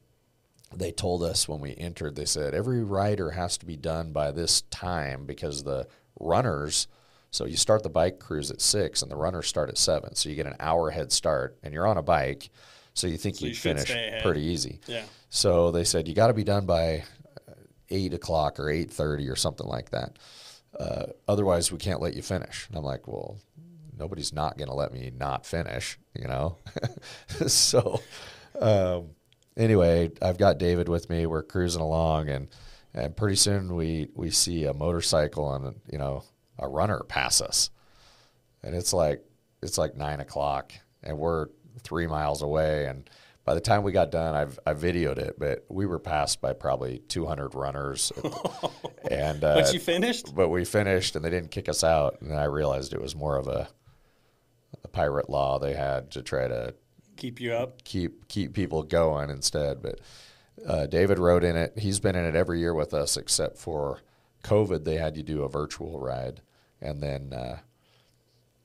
[SPEAKER 1] they told us when we entered, they said every rider has to be done by this time because the runners, so you start the bike cruise at six and the runners start at seven. So you get an hour head start and you're on a bike. So you think
[SPEAKER 2] So
[SPEAKER 1] you'd
[SPEAKER 2] you
[SPEAKER 1] finish pretty easy.
[SPEAKER 2] Yeah.
[SPEAKER 1] So they said you got to be done by uh, eight o'clock or eight thirty or something like that. Uh, otherwise, we can't let you finish. And I'm like, well, nobody's not going to let me not finish, you know. so um, anyway, I've got David with me. We're cruising along, and and pretty soon we we see a motorcycle and you know a runner pass us, and it's like it's like nine o'clock, and we're three miles away, and by the time we got done, I've I videoed it, but we were passed by probably 200 runners, and uh,
[SPEAKER 2] But you finished?
[SPEAKER 1] but we finished, and they didn't kick us out, and I realized it was more of a a pirate law they had to try to
[SPEAKER 2] Keep you up.
[SPEAKER 1] keep keep people going instead. But uh, David rode in it. He's been in it every year with us, except for COVID. They had you do a virtual ride, and then uh,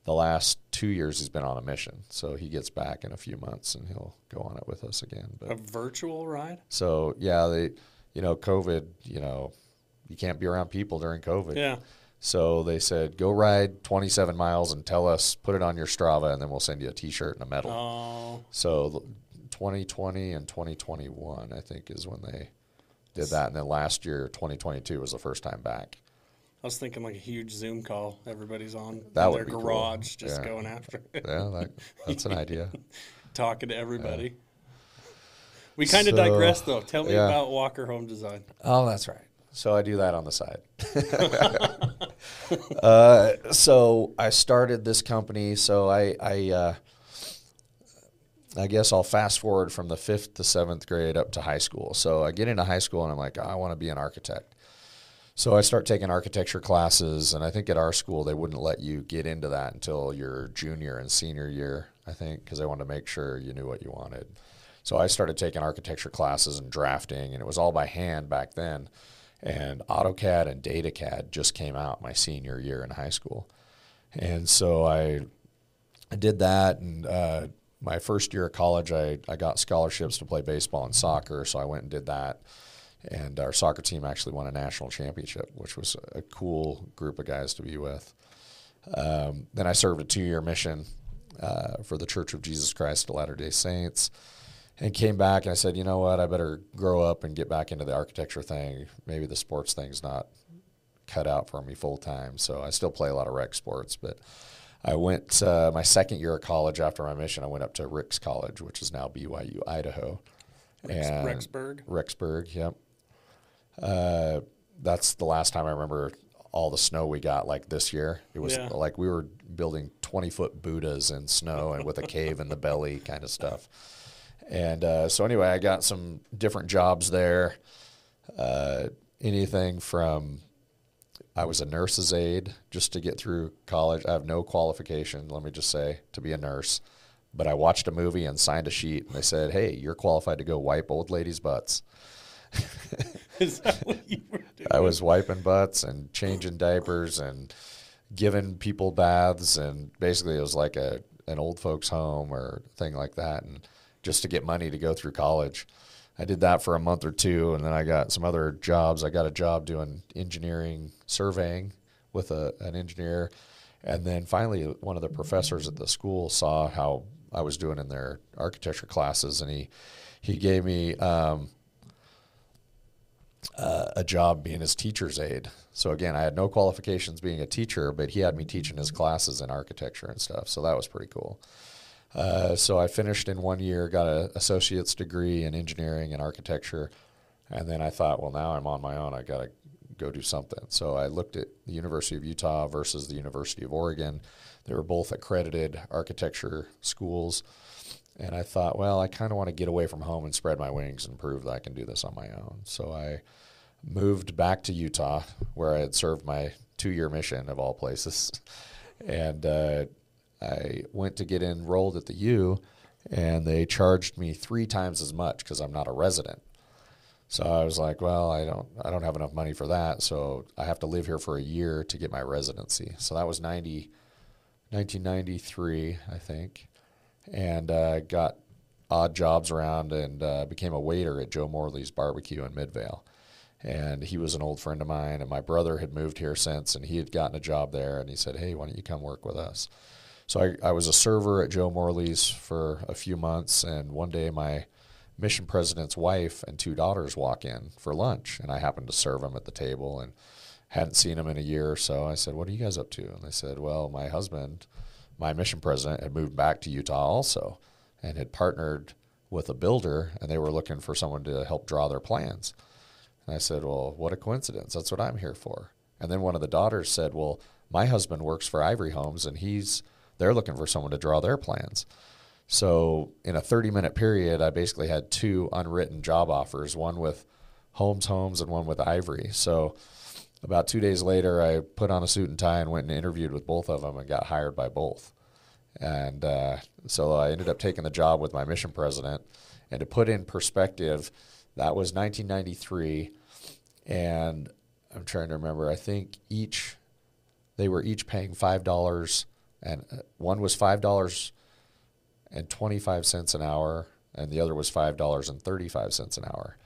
[SPEAKER 1] the last two years he's been on a mission. So he gets back in a few months, and he'll go on it with us again. But
[SPEAKER 2] A virtual ride?
[SPEAKER 1] so yeah, they, you know, COVID. You know, you can't be around people during COVID.
[SPEAKER 2] Yeah.
[SPEAKER 1] So they said, go ride 27 miles and tell us, put it on your Strava, and then we'll send you a T-shirt and a medal.
[SPEAKER 2] Oh,
[SPEAKER 1] So the- 2020 and 2021, I think, is when they did that. And then last year, 2022 was the first time back.
[SPEAKER 2] I was thinking like a huge Zoom call. Everybody's on
[SPEAKER 1] That
[SPEAKER 2] in their
[SPEAKER 1] be cool.
[SPEAKER 2] garage just
[SPEAKER 1] Yeah.
[SPEAKER 2] going after it,
[SPEAKER 1] Yeah, that, that's an idea.
[SPEAKER 2] talking to everybody. We kind of
[SPEAKER 1] So,
[SPEAKER 2] digressed though. Tell me
[SPEAKER 1] yeah.
[SPEAKER 2] about Walker Home Design.
[SPEAKER 1] Oh, that's right. So I do that on the side. uh, so I started this company. So I, I, uh, I guess I'll fast forward from the fifth to seventh grade up to high school. So I get into high school and I'm like, I want to be an architect. So I start taking architecture classes, and I think at our school they wouldn't let you get into that until your junior and senior year. I think because they wanted to make sure you knew what you wanted. So I started taking architecture classes and drafting, and it was all by hand back then. and AutoCAD and DataCAD just came out my senior year in high school, and so I, I did that, and uh, my first year of college, I, I got scholarships to play baseball and soccer, so I went and did that. And our soccer team actually won a national championship, which was a cool group of guys to be with. Um, then I served a two year mission uh, for the Church of Jesus Christ of Latter day Saints and came back and I said, you know what, I better grow up and get back into the architecture thing. Maybe the sports thing's not cut out for me full time. So I still play a lot of rec sports, but I went uh, my second year of college after my mission. I went up to Ricks College, which is now BYU Idaho,
[SPEAKER 2] Rex,
[SPEAKER 1] and
[SPEAKER 2] Rexburg.
[SPEAKER 1] Rexburg. Yep. Uh, that's the last time I remember all the snow we got. Like this year, it was
[SPEAKER 2] Yeah.
[SPEAKER 1] like we were building twenty foot Buddhas in snow and with a cave in the belly, kind of stuff. And uh, so anyway, I got some different jobs there. Uh, anything from I was a nurse's aide just to get through college. I have no qualification, let me just say, to be a nurse. But I watched a movie and signed a sheet, and they said, "Hey, you're qualified to go wipe old ladies' butts."
[SPEAKER 2] Is that what you were doing?
[SPEAKER 1] I was wiping butts and changing diapers and giving people baths, and basically it was like a an old folks' home or thing like that, and just to get money to go through college. I did that for a month or two, and then I got some other jobs. I got a job doing engineering surveying with a, an engineer, and then finally, one of the professors at the school saw how I was doing in their architecture classes, and he he gave me. Um, uh, a job being his teacher's aide. So again, I had no qualifications being a teacher, but he had me teaching his classes in architecture and stuff. So that was pretty cool. Uh, so I finished in one year, got an associate's degree in engineering and architecture, and then I thought, well, now I'm on my own. I got to go do something. So I looked at the University of Utah versus the University of Oregon. They were both accredited architecture schools. And I thought, well, I kind of want to get away from home and spread my wings and prove that I can do this on my own. So I moved back to Utah, where I had served my two year mission of all places. And uh, I went to get enrolled at the U, and they charged me three times as much because I'm not a resident. So I was like, well, I don't, I don't have enough money for that, so I have to live here for a year to get my residency. So that was 90, 1993, I think, and uh, got odd jobs around and uh, became a waiter at Joe Morley's Barbecue in Midvale. And he was an old friend of mine, and my brother had moved here since, and he had gotten a job there, and he said, "Hey, why don't you come work with us?" So I, I was a server at Joe Morley's for a few months, and one day my mission president's wife and two daughters walk in for lunch, and I happened to serve them at the table and hadn't seen them in a year or so. I said, "What are you guys up to?" And they said, "Well, my husband, my mission president, had moved back to Utah also, and had partnered with a builder, and they were looking for someone to help draw their plans." And I said, Well, what a coincidence. That's what I'm here for. And then one of the daughters said, Well, my husband works for Ivory Homes and he's they're looking for someone to draw their plans. So in a 30 minute period, I basically had two unwritten job offers, one with Holmes Homes and one with Ivory. So about two days later, I put on a suit and tie and went and interviewed with both of them and got hired by both. And uh, so I ended up taking the job with my mission president. And to put in perspective, that was 1993, and I'm trying to remember. I think each they were each paying five dollars, and uh, one was five dollars and twenty five cents an hour, and the other was five dollars and thirty five cents an hour.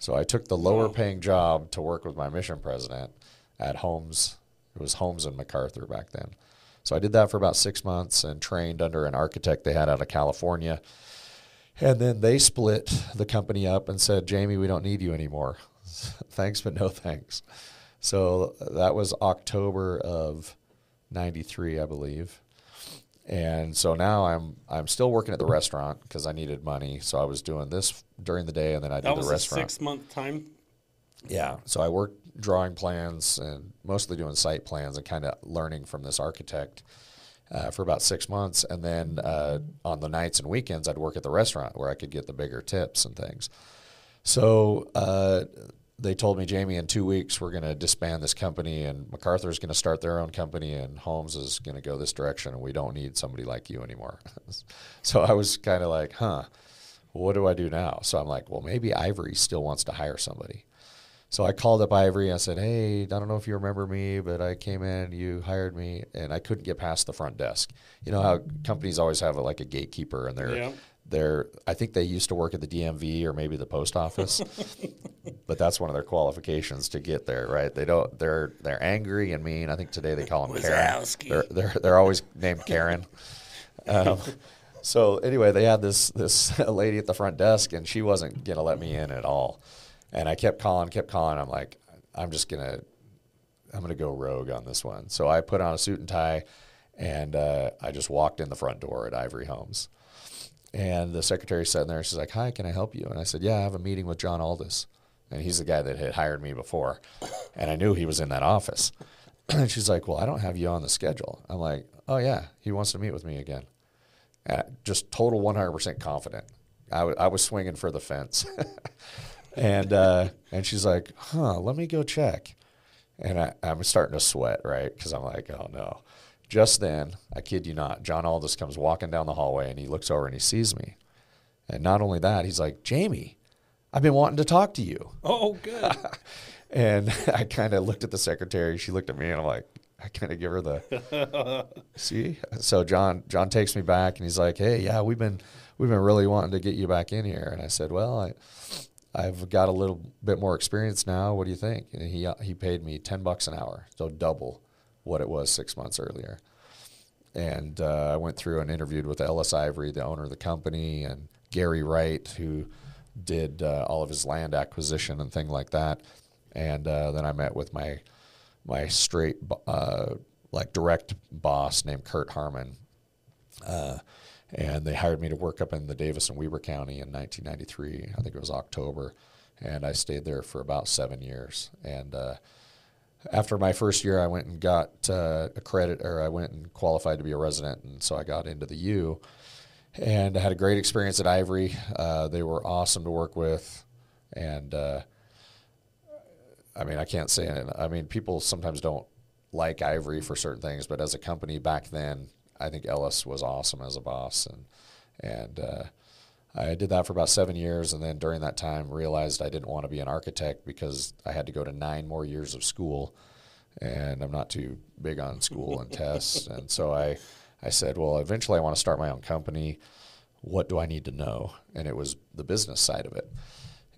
[SPEAKER 1] So I took the lower
[SPEAKER 2] Wow.
[SPEAKER 1] paying job to work with my mission president at Holmes. It was Holmes and MacArthur back then. So I did that for about six months and trained under an architect they had out of California. And then they split the company up and said, Jamie, we don't need you anymore. thanks, but no thanks. So that was October of 93, I believe. And so now I'm I'm still working at the restaurant because I needed money. So I was doing this during the day and then I
[SPEAKER 2] That
[SPEAKER 1] did
[SPEAKER 2] was
[SPEAKER 1] the
[SPEAKER 2] a
[SPEAKER 1] restaurant.
[SPEAKER 2] six month time.
[SPEAKER 1] Yeah. So I worked drawing plans and mostly doing site plans and kind of learning from this architect uh, for about six months. And then uh, on the nights and weekends, I'd work at the restaurant where I could get the bigger tips and things. So uh, they told me, Jamie, in two weeks, we're going to disband this company and MacArthur's going to start their own company and Holmes is going to go this direction and we don't need somebody like you anymore. so I was kind of like, huh, what do I do now? So I'm like, well, maybe Ivory still wants to hire somebody. So I called up Ivory. I said, "Hey, I don't know if you remember me, but I came in, you hired me, and I couldn't get past the front desk. You know how companies always have a, like a gatekeeper, and they're
[SPEAKER 2] Yeah.
[SPEAKER 1] They're I think they used to work at the DMV or maybe the post office, but that's one of their qualifications to get there, right? They don't they're they're angry and mean. I think today they call them Karen. They're they're they're always named Karen. Um, so anyway, they had this this lady at the front desk, and she wasn't gonna let me in at all. And I kept calling, kept calling. I'm like, I'm just gonna, I'm gonna go rogue on this one. So I put on a suit and tie, and uh, I just walked in the front door at Ivory Homes. And the secretary sitting there. She's like, "Hi, can I help you?" And I said, "Yeah, I have a meeting with John Aldis, and he's the guy that had hired me before, and I knew he was in that office." and she's like, "Well, I don't have you on the schedule." I'm like, "Oh yeah, he wants to meet with me again." Uh, just total 100% confident. I, w- I was swinging for the fence, and uh, and she's like, "Huh, let me go check." And I, I'm starting to sweat, right? Because I'm like, "Oh no." Just then, I kid you not, John Aldis comes walking down the hallway and he looks over and he sees me. And not only that, he's like, Jamie, I've been wanting to talk to you.
[SPEAKER 2] Oh, good.
[SPEAKER 1] And I kind of looked at the secretary. She looked at me, and I'm like, I kind of give her the see. So John John takes me back, and he's like, Hey, yeah, we've been we've been really wanting to get you back in here. And I said, Well, I I've got a little bit more experience now. What do you think? And he he paid me ten bucks an hour, so double what it was six months earlier. And uh, I went through and interviewed with Ellis Ivory, the owner of the company, and Gary Wright, who did uh, all of his land acquisition and thing like that. And uh, then I met with my my straight uh, like direct boss named Kurt Harmon, uh, and they hired me to work up in the Davis and Weber County in 1993. I think it was October, and I stayed there for about seven years. And uh, after my first year, I went and got uh, a credit, or I went and qualified to be a resident, and so I got into the U. And I had a great experience at Ivory. Uh, they were awesome to work with, and uh, I mean, I can't say it. I mean, people sometimes don't like Ivory for certain things, but as a company back then, I think Ellis was awesome as a boss, and and uh, I did that for about seven years, and then during that time, realized I didn't want to be an architect because I had to go to nine more years of school, and I'm not too big on school and tests, and so I I said, well, eventually I want to start my own company. What do I need to know? And it was the business side of it.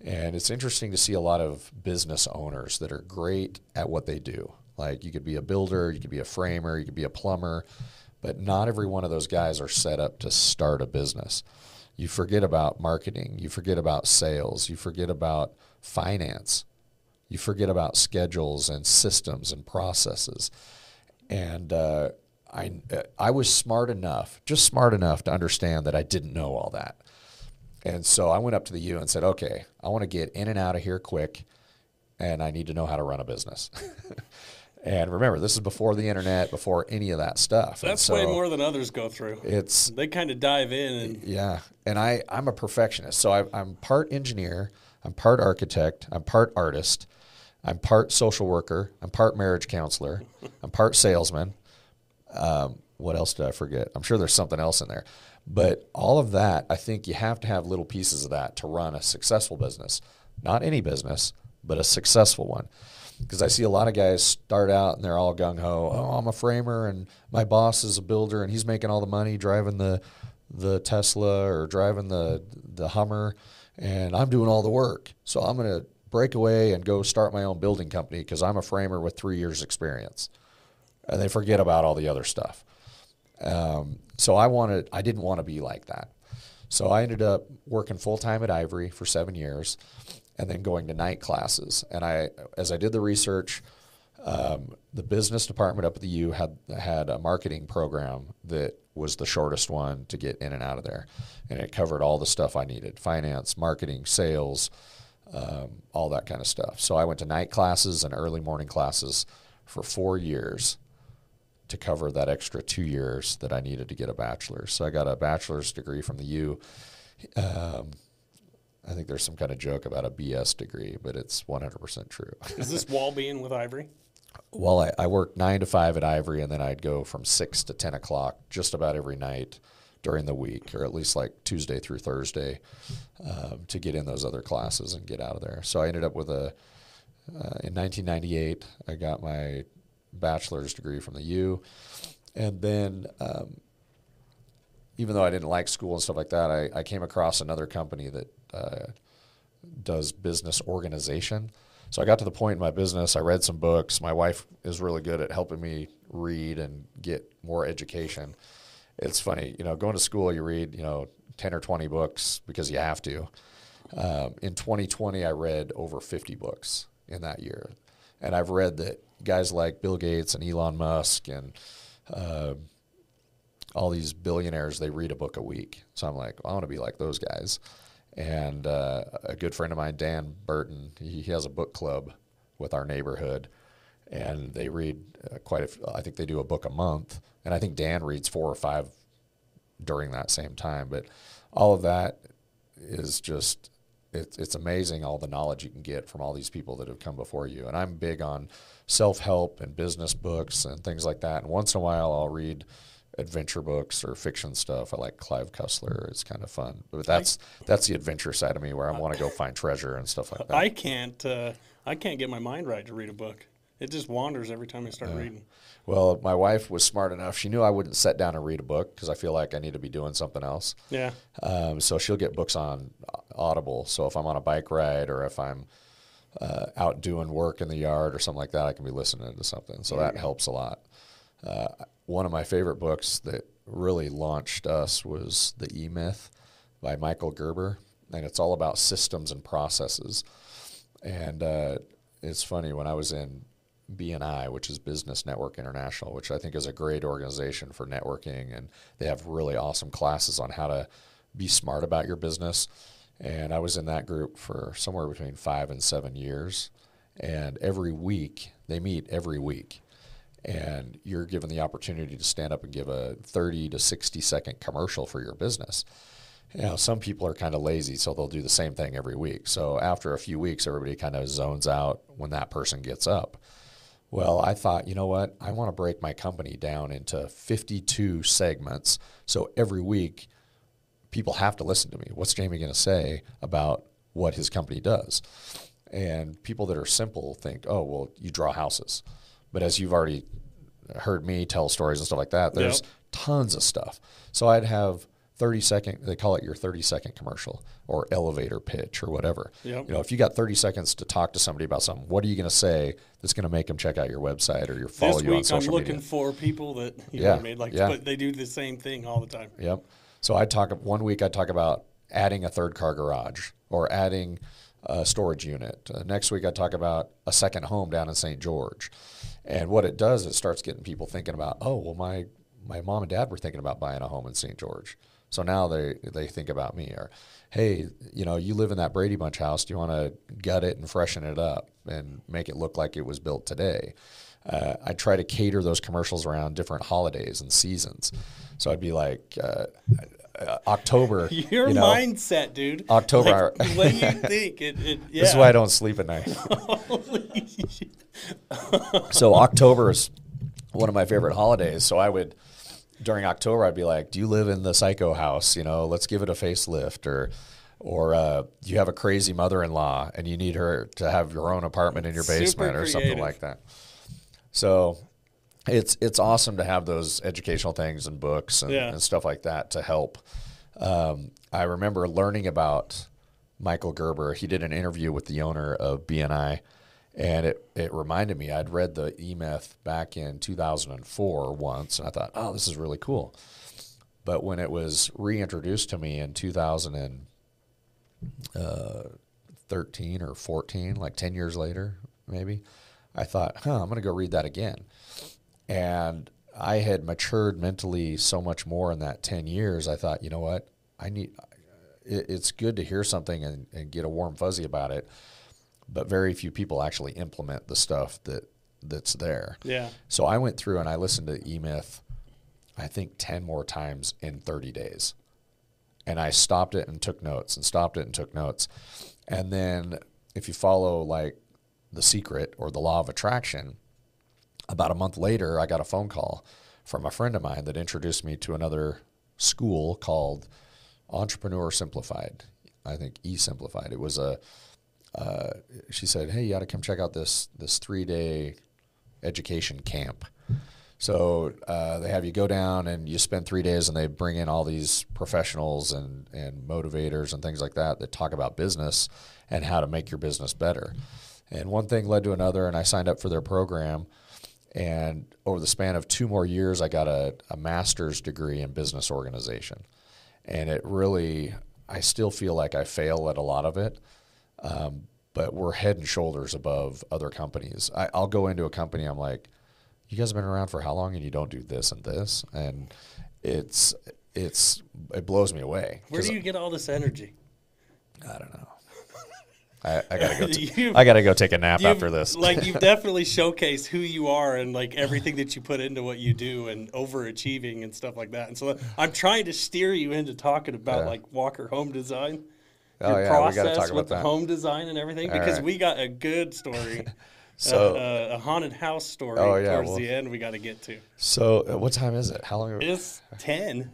[SPEAKER 1] And it's interesting to see a lot of business owners that are great at what they do. Like you could be a builder, you could be a framer, you could be a plumber, but not every one of those guys are set up to start a business. You forget about marketing, you forget about sales, you forget about finance, you forget about schedules and systems and processes. And uh, I, I was smart enough, just smart enough to understand that I didn't know all that. And so I went up to the U and said, okay, I want to get in and out of here quick, and I need to know how to run a business. and remember, this is before the internet, before any of that stuff.
[SPEAKER 2] That's
[SPEAKER 1] so
[SPEAKER 2] way more than others go through.
[SPEAKER 1] It's
[SPEAKER 2] They kind of dive in and
[SPEAKER 1] yeah, and I I'm a perfectionist, so I, I'm part engineer, I'm part architect, I'm part artist, I'm part social worker, I'm part marriage counselor, I'm part salesman. Um, what else did I forget? I'm sure there's something else in there, but all of that, I think you have to have little pieces of that to run a successful business. Not any business, but a successful one. Because I see a lot of guys start out and they're all gung ho. Oh, I'm a framer and my boss is a builder and he's making all the money driving the the Tesla or driving the the Hummer, and I'm doing all the work. So I'm going to break away and go start my own building company because I'm a framer with three years experience, and they forget about all the other stuff. Um, so I wanted, I didn't want to be like that. So I ended up working full time at Ivory for seven years, and then going to night classes. And I, as I did the research, um, the business department up at the U had had a marketing program that was the shortest one to get in and out of there, and it covered all the stuff I needed: finance, marketing, sales, um, all that kind of stuff. So I went to night classes and early morning classes for four years to cover that extra two years that I needed to get a bachelor's. So I got a bachelor's degree from the U. Um, I think there's some kind of joke about a BS degree, but it's 100% true.
[SPEAKER 2] is this wall being with Ivory?
[SPEAKER 1] well, I, I worked nine to five at Ivory, and then I'd go from six to 10 o'clock just about every night during the week, or at least like Tuesday through Thursday, um, to get in those other classes and get out of there. So I ended up with a Uh, in 1998, I got my bachelor's degree from the U, and then um, even though I didn't like school and stuff like that, I, I came across another company that uh, does business organization. So I got to the point in my business, I read some books. My wife is really good at helping me read and get more education. It's funny, you know, going to school, you read, you know, 10 or 20 books because you have to. Um, in 2020, I read over 50 books in that year. And I've read that guys like Bill Gates and Elon Musk and uh, all these billionaires, they read a book a week. So I'm like, I want to be like those guys. And uh, a good friend of mine, Dan Burton, he, he, has a book club with our neighborhood. And they read uh, quite a, I think they do a book a month. And I think Dan reads four or five during that same time. But all of that is just it's it's amazing all the knowledge you can get from all these people that have come before you. And I'm big on self help and business books and things like that. And once in a while, I'll read adventure books or fiction stuff. I like Clive Cussler; it's kind of fun. But that's I, that's the adventure side of me where I want to go find treasure and stuff like that.
[SPEAKER 2] I can't uh, I can't get my mind right to read a book. It just wanders every time I start uh, reading.
[SPEAKER 1] Well, my wife was smart enough. She knew I wouldn't sit down and read a book because I feel like I need to be doing something else.
[SPEAKER 2] Yeah.
[SPEAKER 1] Um, so she'll get books on Audible. So if I'm on a bike ride or if I'm uh, out doing work in the yard or something like that, I can be listening to something. So that helps a lot. Uh, one of my favorite books that really launched us was The E Myth by Michael Gerber, and it's all about systems and processes. And uh, it's funny when I was in BNI, which is Business Network International, which I think is a great organization for networking, and they have really awesome classes on how to be smart about your business. And I was in that group for somewhere between five and seven years. And every week, they meet every week. And you're given the opportunity to stand up and give a 30 to 60 second commercial for your business. You know, some people are kind of lazy, so they'll do the same thing every week. So after a few weeks, everybody kind of zones out when that person gets up. Well, I thought, you know what? I want to break my company down into 52 segments. So every week, people have to listen to me. What's Jamie going to say about what his company does? And people that are simple think, oh, well, you draw houses. But as you've already heard me tell stories and stuff like that, there's yep. tons of stuff. So I'd have 30 second they call it your 30 second commercial or elevator pitch or whatever yep. you know if you got 30 seconds to talk to somebody about something what are you going to say that's going to make them check out your website or your follow
[SPEAKER 2] this
[SPEAKER 1] you
[SPEAKER 2] week
[SPEAKER 1] on social
[SPEAKER 2] i'm looking
[SPEAKER 1] media?
[SPEAKER 2] for people that you yeah. know made like yeah. but they do the same thing all the time
[SPEAKER 1] yep so i talk one week i talk about adding a third car garage or adding a storage unit uh, next week i talk about a second home down in st george and what it does it starts getting people thinking about oh well my my mom and dad were thinking about buying a home in st george so now they they think about me or, hey, you know, you live in that Brady Bunch house. Do you want to gut it and freshen it up and make it look like it was built today? Uh, I try to cater those commercials around different holidays and seasons. So I'd be like, uh, uh, October.
[SPEAKER 2] Your you know, mindset, dude.
[SPEAKER 1] October.
[SPEAKER 2] Like, what do you think? It, it, yeah.
[SPEAKER 1] This is why I don't sleep at night. so October is one of my favorite holidays. So I would during October, I'd be like, "Do you live in the psycho house? You know, let's give it a facelift." Or, or uh, you have a crazy mother-in-law and you need her to have your own apartment in your basement or something like that. So, it's it's awesome to have those educational things and books and, yeah. and stuff like that to help. Um, I remember learning about Michael Gerber. He did an interview with the owner of BNI and it, it reminded me, I'd read the E Myth back in 2004 once, and I thought, oh, this is really cool. But when it was reintroduced to me in 2013 uh, or 14, like 10 years later, maybe, I thought, huh, I'm going to go read that again. And I had matured mentally so much more in that 10 years. I thought, you know what? I need, it's good to hear something and, and get a warm fuzzy about it but very few people actually implement the stuff that that's there.
[SPEAKER 2] Yeah.
[SPEAKER 1] So I went through and I listened to E Myth, I think ten more times in thirty days, and I stopped it and took notes and stopped it and took notes, and then if you follow like the secret or the law of attraction, about a month later I got a phone call from a friend of mine that introduced me to another school called Entrepreneur Simplified. I think E Simplified. It was a uh, she said, "Hey, you got to come check out this this three day education camp." So uh, they have you go down and you spend three days, and they bring in all these professionals and and motivators and things like that that talk about business and how to make your business better. And one thing led to another, and I signed up for their program. And over the span of two more years, I got a, a master's degree in business organization. And it really, I still feel like I fail at a lot of it. Um, but we're head and shoulders above other companies. I, I'll go into a company, I'm like, you guys have been around for how long and you don't do this and this? And it's, it's, it blows me away.
[SPEAKER 2] Where do you get all this energy?
[SPEAKER 1] I don't know. I, I gotta go. T- I gotta go take a nap after this.
[SPEAKER 2] like you've definitely showcased who you are and like everything that you put into what you do and overachieving and stuff like that. And so I'm trying to steer you into talking about
[SPEAKER 1] Yeah.
[SPEAKER 2] like Walker Home Design.
[SPEAKER 1] Oh,
[SPEAKER 2] your
[SPEAKER 1] yeah, we
[SPEAKER 2] process with the home design and everything
[SPEAKER 1] All
[SPEAKER 2] because
[SPEAKER 1] right.
[SPEAKER 2] we got a good story.
[SPEAKER 1] So-
[SPEAKER 2] uh, uh, a haunted house story
[SPEAKER 1] Oh, yeah,
[SPEAKER 2] towards
[SPEAKER 1] well-
[SPEAKER 2] the end we got to get to.
[SPEAKER 1] so, uh, what time is it? How long?
[SPEAKER 2] It's 10.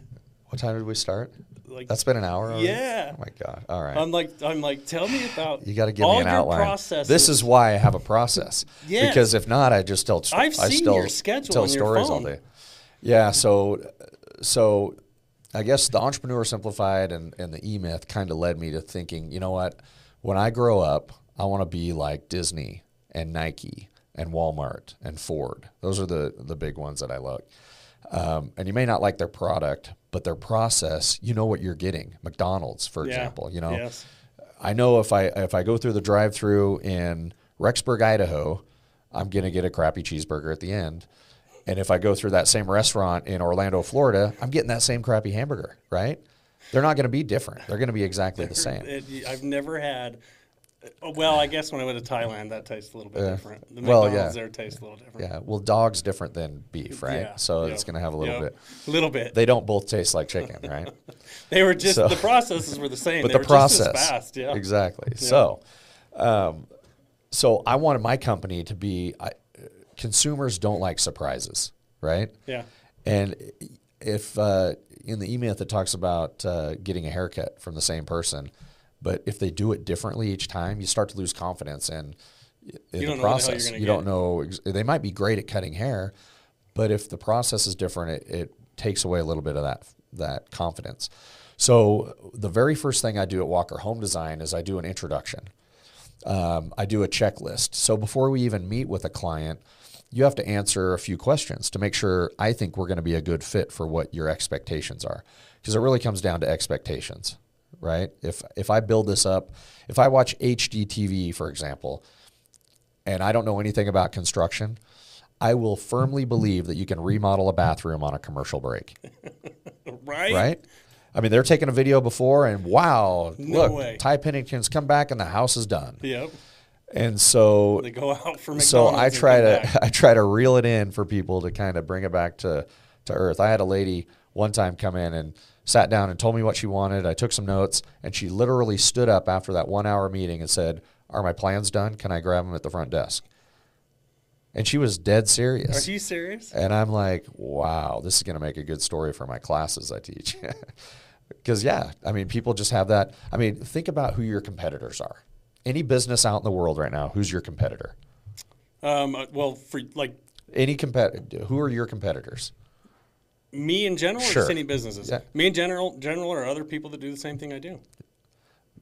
[SPEAKER 1] what time did we start?
[SPEAKER 2] Like
[SPEAKER 1] That's been an hour. Already?
[SPEAKER 2] Yeah.
[SPEAKER 1] Oh my god. All right.
[SPEAKER 2] I'm like I'm like tell me about
[SPEAKER 1] you got to give me an outline.
[SPEAKER 2] processes.
[SPEAKER 1] This is why I have a process.
[SPEAKER 2] Yes.
[SPEAKER 1] Because if not, I just tell.
[SPEAKER 2] I've
[SPEAKER 1] I
[SPEAKER 2] seen
[SPEAKER 1] still
[SPEAKER 2] your schedule
[SPEAKER 1] tell
[SPEAKER 2] on your
[SPEAKER 1] stories all
[SPEAKER 2] phone.
[SPEAKER 1] day. Yeah. So, so, I guess the entrepreneur simplified and and the E Myth kind of led me to thinking. You know what? When I grow up, I want to be like Disney and Nike and Walmart and Ford. Those are the the big ones that I look. Um, and you may not like their product, but their process, you know what you're getting. McDonald's, for
[SPEAKER 2] Yeah.
[SPEAKER 1] example, you know,
[SPEAKER 2] Yes.
[SPEAKER 1] I know if I if I go through the drive-through in Rexburg, Idaho, I'm gonna get a crappy cheeseburger at the end. And if I go through that same restaurant in Orlando, Florida, I'm getting that same crappy hamburger, right? They're not going to be different. They're going to be exactly the same.
[SPEAKER 2] It, I've never had. Uh, Well, I guess when I went to Thailand, that tastes a little bit
[SPEAKER 1] Yeah.
[SPEAKER 2] different. The
[SPEAKER 1] Well,
[SPEAKER 2] McDonald's
[SPEAKER 1] yeah.
[SPEAKER 2] there tastes a little different.
[SPEAKER 1] Yeah. Well, dog's different than beef, right?
[SPEAKER 2] Yeah,
[SPEAKER 1] So it's going to have a little bit.
[SPEAKER 2] A little bit.
[SPEAKER 1] They don't both taste like chicken, right?
[SPEAKER 2] They were just
[SPEAKER 1] So-
[SPEAKER 2] the processes were the same.
[SPEAKER 1] but
[SPEAKER 2] they
[SPEAKER 1] the
[SPEAKER 2] were
[SPEAKER 1] process
[SPEAKER 2] just as fast. Yeah.
[SPEAKER 1] exactly so um, so i wanted my company to be I, consumers don't like surprises right
[SPEAKER 2] Yeah.
[SPEAKER 1] and if uh, in the email that talks about uh, getting a haircut from the same person but if they do it differently each time you start to lose confidence in, in
[SPEAKER 2] You
[SPEAKER 1] the
[SPEAKER 2] what the
[SPEAKER 1] process. you don't know they might be great at cutting hair but if the process is different it, it takes away a little bit of that that confidence. So the very first thing i do at walker home design is i do an introduction. Um, I do a checklist. So before we even meet with a client, you have to answer a few questions to make sure I think we're going to be a good fit for what your expectations are. Because it really comes down to expectations, right? If if I build this up, if I watch HGTV, for example, and I don't know anything about construction, I will firmly believe that you can remodel a bathroom on a commercial break,
[SPEAKER 2] Right.
[SPEAKER 1] right? I mean, they're taking a video before, and wow,
[SPEAKER 2] No
[SPEAKER 1] look,
[SPEAKER 2] way.
[SPEAKER 1] Ty Pennington's come back and the house is done.
[SPEAKER 2] Yep.
[SPEAKER 1] And so
[SPEAKER 2] They go out for McDonald's.
[SPEAKER 1] so I try to
[SPEAKER 2] back.
[SPEAKER 1] I try to reel it in for people to kind of bring it back to to earth. I had a lady one time come in and sat down and told me what she wanted. I took some notes and she literally stood up after that 1 hour meeting and said, "Are my plans done? Can I grab them at the front desk?" And she was dead serious.
[SPEAKER 2] Are you serious?
[SPEAKER 1] And I'm like, wow, this is going to make a good story for my classes I teach. Because, yeah, I mean, people just have that. I mean, think about who your competitors are. Any business out in the world right now, who's your competitor?
[SPEAKER 2] Um, uh, well, for like
[SPEAKER 1] Any competitor, Who are your competitors?
[SPEAKER 2] Me in general, or
[SPEAKER 1] Sure.
[SPEAKER 2] just any businesses.
[SPEAKER 1] Yeah.
[SPEAKER 2] Me in general, general, or other people that do the same thing I do.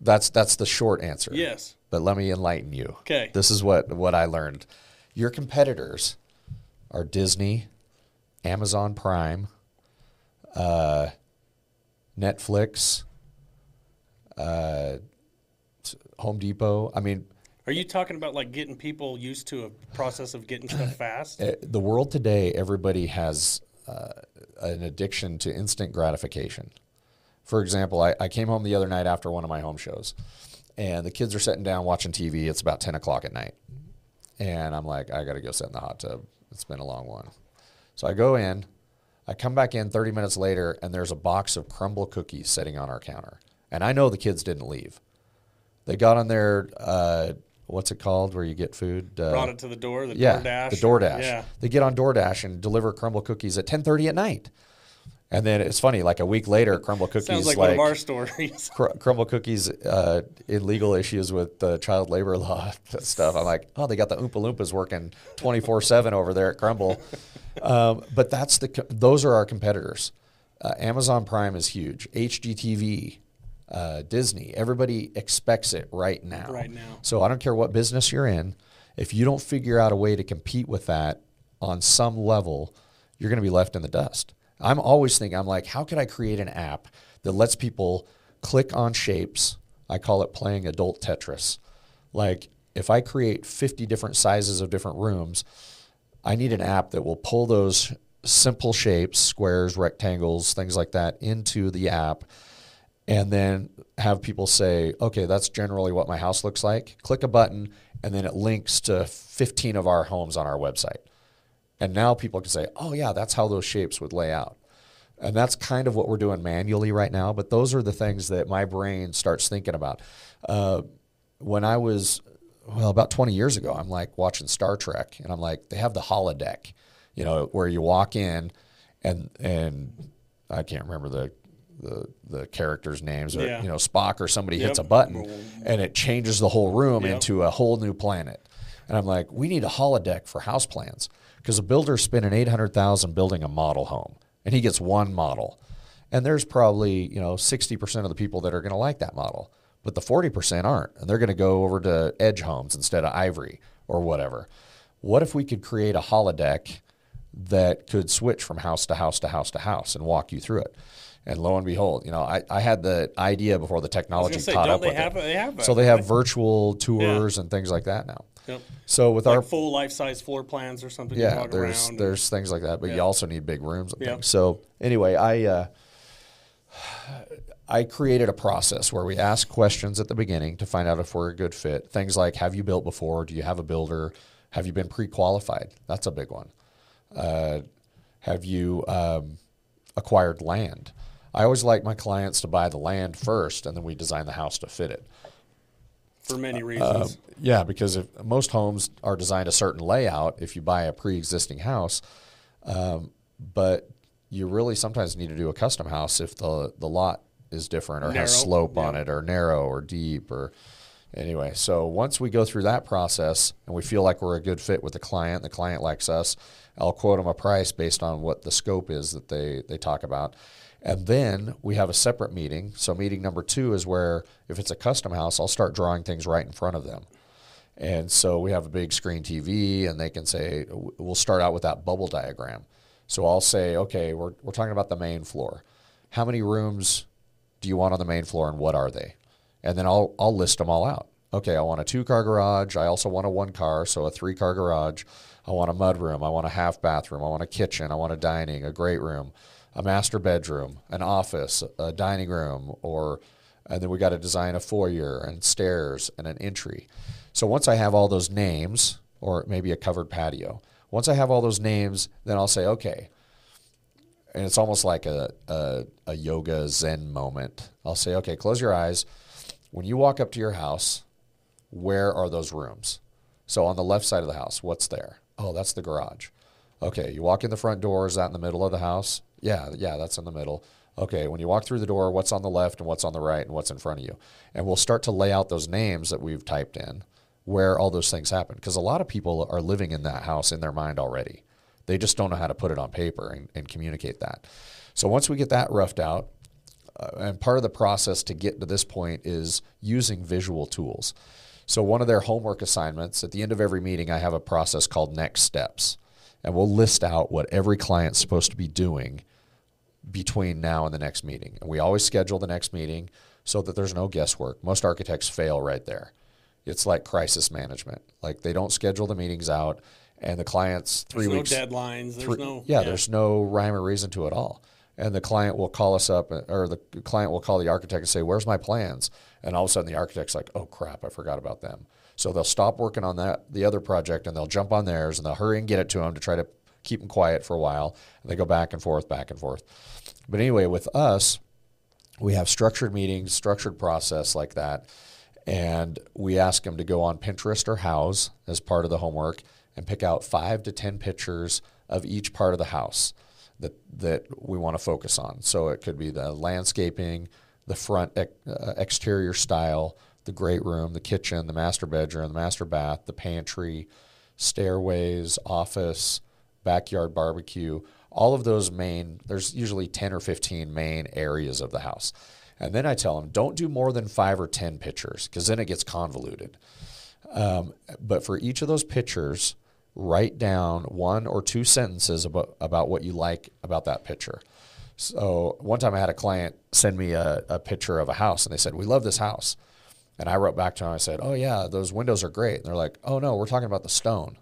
[SPEAKER 1] That's that's the short answer.
[SPEAKER 2] Yes.
[SPEAKER 1] But let me enlighten you.
[SPEAKER 2] 'Kay.
[SPEAKER 1] This is what what I learned. Your competitors are Disney, Amazon Prime, uh, Netflix, uh, Home Depot. I mean,
[SPEAKER 2] Are you talking about like getting people used to a process of getting stuff fast?
[SPEAKER 1] uh, the world today, everybody has uh, an addiction to instant gratification. For example, I, I came home the other night after one of my home shows, and the kids are sitting down watching TV. It's about 10 o'clock at night. And I'm like, I got to go sit in the hot tub. It's been a long one. So I go in, I come back in 30 minutes later, and there's a box of Crumbl cookies sitting on our counter. And I know the kids didn't leave. They got on their, uh, what's it called, where you get food? Uh,
[SPEAKER 2] Brought it to the door, the
[SPEAKER 1] yeah,
[SPEAKER 2] DoorDash.
[SPEAKER 1] the DoorDash.
[SPEAKER 2] Yeah.
[SPEAKER 1] They get on DoorDash and deliver Crumbl cookies at 10:30 at night. And then it's funny, like a week later, Crumbl Cookies
[SPEAKER 2] Sounds like,
[SPEAKER 1] like,
[SPEAKER 2] one of our stories.
[SPEAKER 1] Cr- Crumbl Cookies uh, in legal issues with uh, child labor law stuff. I'm like, oh, they got the Oompa Loompas working 24 seven over there at Crumbl. Um, but that's the those are our competitors. Uh, Amazon Prime is huge. HGTV, uh, Disney, everybody expects it right now.
[SPEAKER 2] Right now.
[SPEAKER 1] So I don't care what business you're in. If you don't figure out a way to compete with that on some level, you're going to be left in the dust. I'm always thinking, I'm like, how could I create an app that lets people click on shapes? I call it playing adult Tetris. Like, if I create 50 different sizes of different rooms, I need an app that will pull those simple shapes, squares, rectangles, things like that, into the app and then have people say, okay, that's generally what my house looks like. Click a button, and then it links to 15 of our homes on our website. And now people can say, oh, yeah, that's how those shapes would lay out. And that's kind of what we're doing manually right now. But those are the things that my brain starts thinking about. Uh, when I was, well, about 20 years ago, I'm like watching Star Trek, and I'm like, they have the holodeck, you know, where you walk in, and and I can't remember the the, the characters' names, or
[SPEAKER 2] Yeah.
[SPEAKER 1] you know, Spock or somebody hits a button, and it changes the whole room
[SPEAKER 2] Yep.
[SPEAKER 1] into a whole new planet. And I'm like, we need a holodeck for house plans because a builder's spending eight hundred thousand building a model home, and he gets one model, and there's probably you know sixty percent of the people that are going to like that model, but the forty percent aren't, and they're going to go over to Edge Homes instead of Ivory or whatever. What if we could create a holodeck that could switch from house to house to house to house and walk you through it? And lo and behold, you know, I, I had the idea before the technology
[SPEAKER 2] say,
[SPEAKER 1] caught up with
[SPEAKER 2] have
[SPEAKER 1] it.
[SPEAKER 2] they have
[SPEAKER 1] so they have virtual tours and things like that now.
[SPEAKER 2] Yep.
[SPEAKER 1] So with
[SPEAKER 2] Like
[SPEAKER 1] our
[SPEAKER 2] full life size floor plans or something.
[SPEAKER 1] yeah, there's
[SPEAKER 2] around.
[SPEAKER 1] there's things like that, but you also need big rooms and
[SPEAKER 2] Yeah.
[SPEAKER 1] things. So anyway, I uh, I created a process where we ask questions at the beginning to find out if we're a good fit. Things like, have you built before? Do you have a builder? Have you been pre-qualified? That's a big one. Uh, have you um, acquired land? I always like my clients to buy the land first, and then we design the house to fit it.
[SPEAKER 2] for many
[SPEAKER 1] Uh,
[SPEAKER 2] reasons.
[SPEAKER 1] Yeah, because if most homes are designed a certain layout, if you buy a pre-existing house, um, but you really sometimes need to do a custom house if the the lot is different or
[SPEAKER 2] Narrow,
[SPEAKER 1] has slope on it or narrow or deep or anyway. So once we go through that process and we feel like we're a good fit with the client, the client likes us, I'll quote them a price based on what the scope is that they they talk about. And then we have a separate meeting. So meeting number 2 is where if it's a custom house, I'll start drawing things right in front of them. And so we have a big screen TV, and they can say, we'll start out with that bubble diagram. So I'll say, okay, we're, we're talking about the main floor. How many rooms do you want on the main floor, and what are they? And then I'll, I'll list them all out. Okay, I want a two car garage. I also want a one car, so a three car garage. I want a mud room. I want a half bathroom. I want a kitchen. I want a dining, a great room, a master bedroom, an office, a dining room, or and then we got to design a foyer and stairs and an entry. So once I have all those names, or maybe a covered patio, once I have all those names, then I'll say, okay. And it's almost like a, a, a yoga Zen moment. I'll say, okay, close your eyes. When you walk up to your house, where are those rooms? So on the left side of the house, what's there? Oh, that's the garage. Okay, you walk in the front door, is that in the middle of the house? Yeah, yeah, that's in the middle. Okay, when you walk through the door, what's on the left and what's on the right and what's in front of you? And we'll start to lay out those names that we've typed in where all those things happen. Because a lot of people are living in that house in their mind already. They just don't know how to put it on paper and, and communicate that. So once we get that roughed out, uh, and part of the process to get to this point is using visual tools. So one of their homework assignments at the end of every meeting, I have a process called next steps, and we'll list out what every client's supposed to be doing between now and the next meeting. And we always schedule the next meeting so that there's no guesswork. Most architects fail right there. It's like crisis management. Like they don't schedule the meetings out, and the clients three
[SPEAKER 2] There's
[SPEAKER 1] weeks
[SPEAKER 2] no deadlines. There's
[SPEAKER 1] three-
[SPEAKER 2] no.
[SPEAKER 1] yeah, there's no rhyme or reason to it all. And the client will call us up, or the client will call the architect and say, "Where's my plans?" And all of a sudden, the architect's like, "Oh crap, I forgot about them." So they'll stop working on that the other project, and they'll jump on theirs, and they'll hurry and get it to them to try to keep them quiet for a while. And they go back and forth, back and forth. But anyway, with us, we have structured meetings, structured process like that, and we ask them to go on Pinterest or Houzz as part of the homework and pick out five to ten pictures of each part of the house. that that we want to focus on. So it could be the landscaping, the front uh, exterior style, the great room, the kitchen, the master bedroom, the master bath, the pantry, stairways, office, backyard barbecue. All of those main. There's usually ten or fifteen main areas of the house. And then I tell them, don't do more than five or 10 pictures because then it gets convoluted. Um, but for each of those pictures, write down one or two sentences about, about what you like about that picture. So one time I had a client send me a, a picture of a house and they said, We love this house. And I wrote back to them, I said, Oh, yeah, those windows are great. And they're like, Oh, no, we're talking about the stone.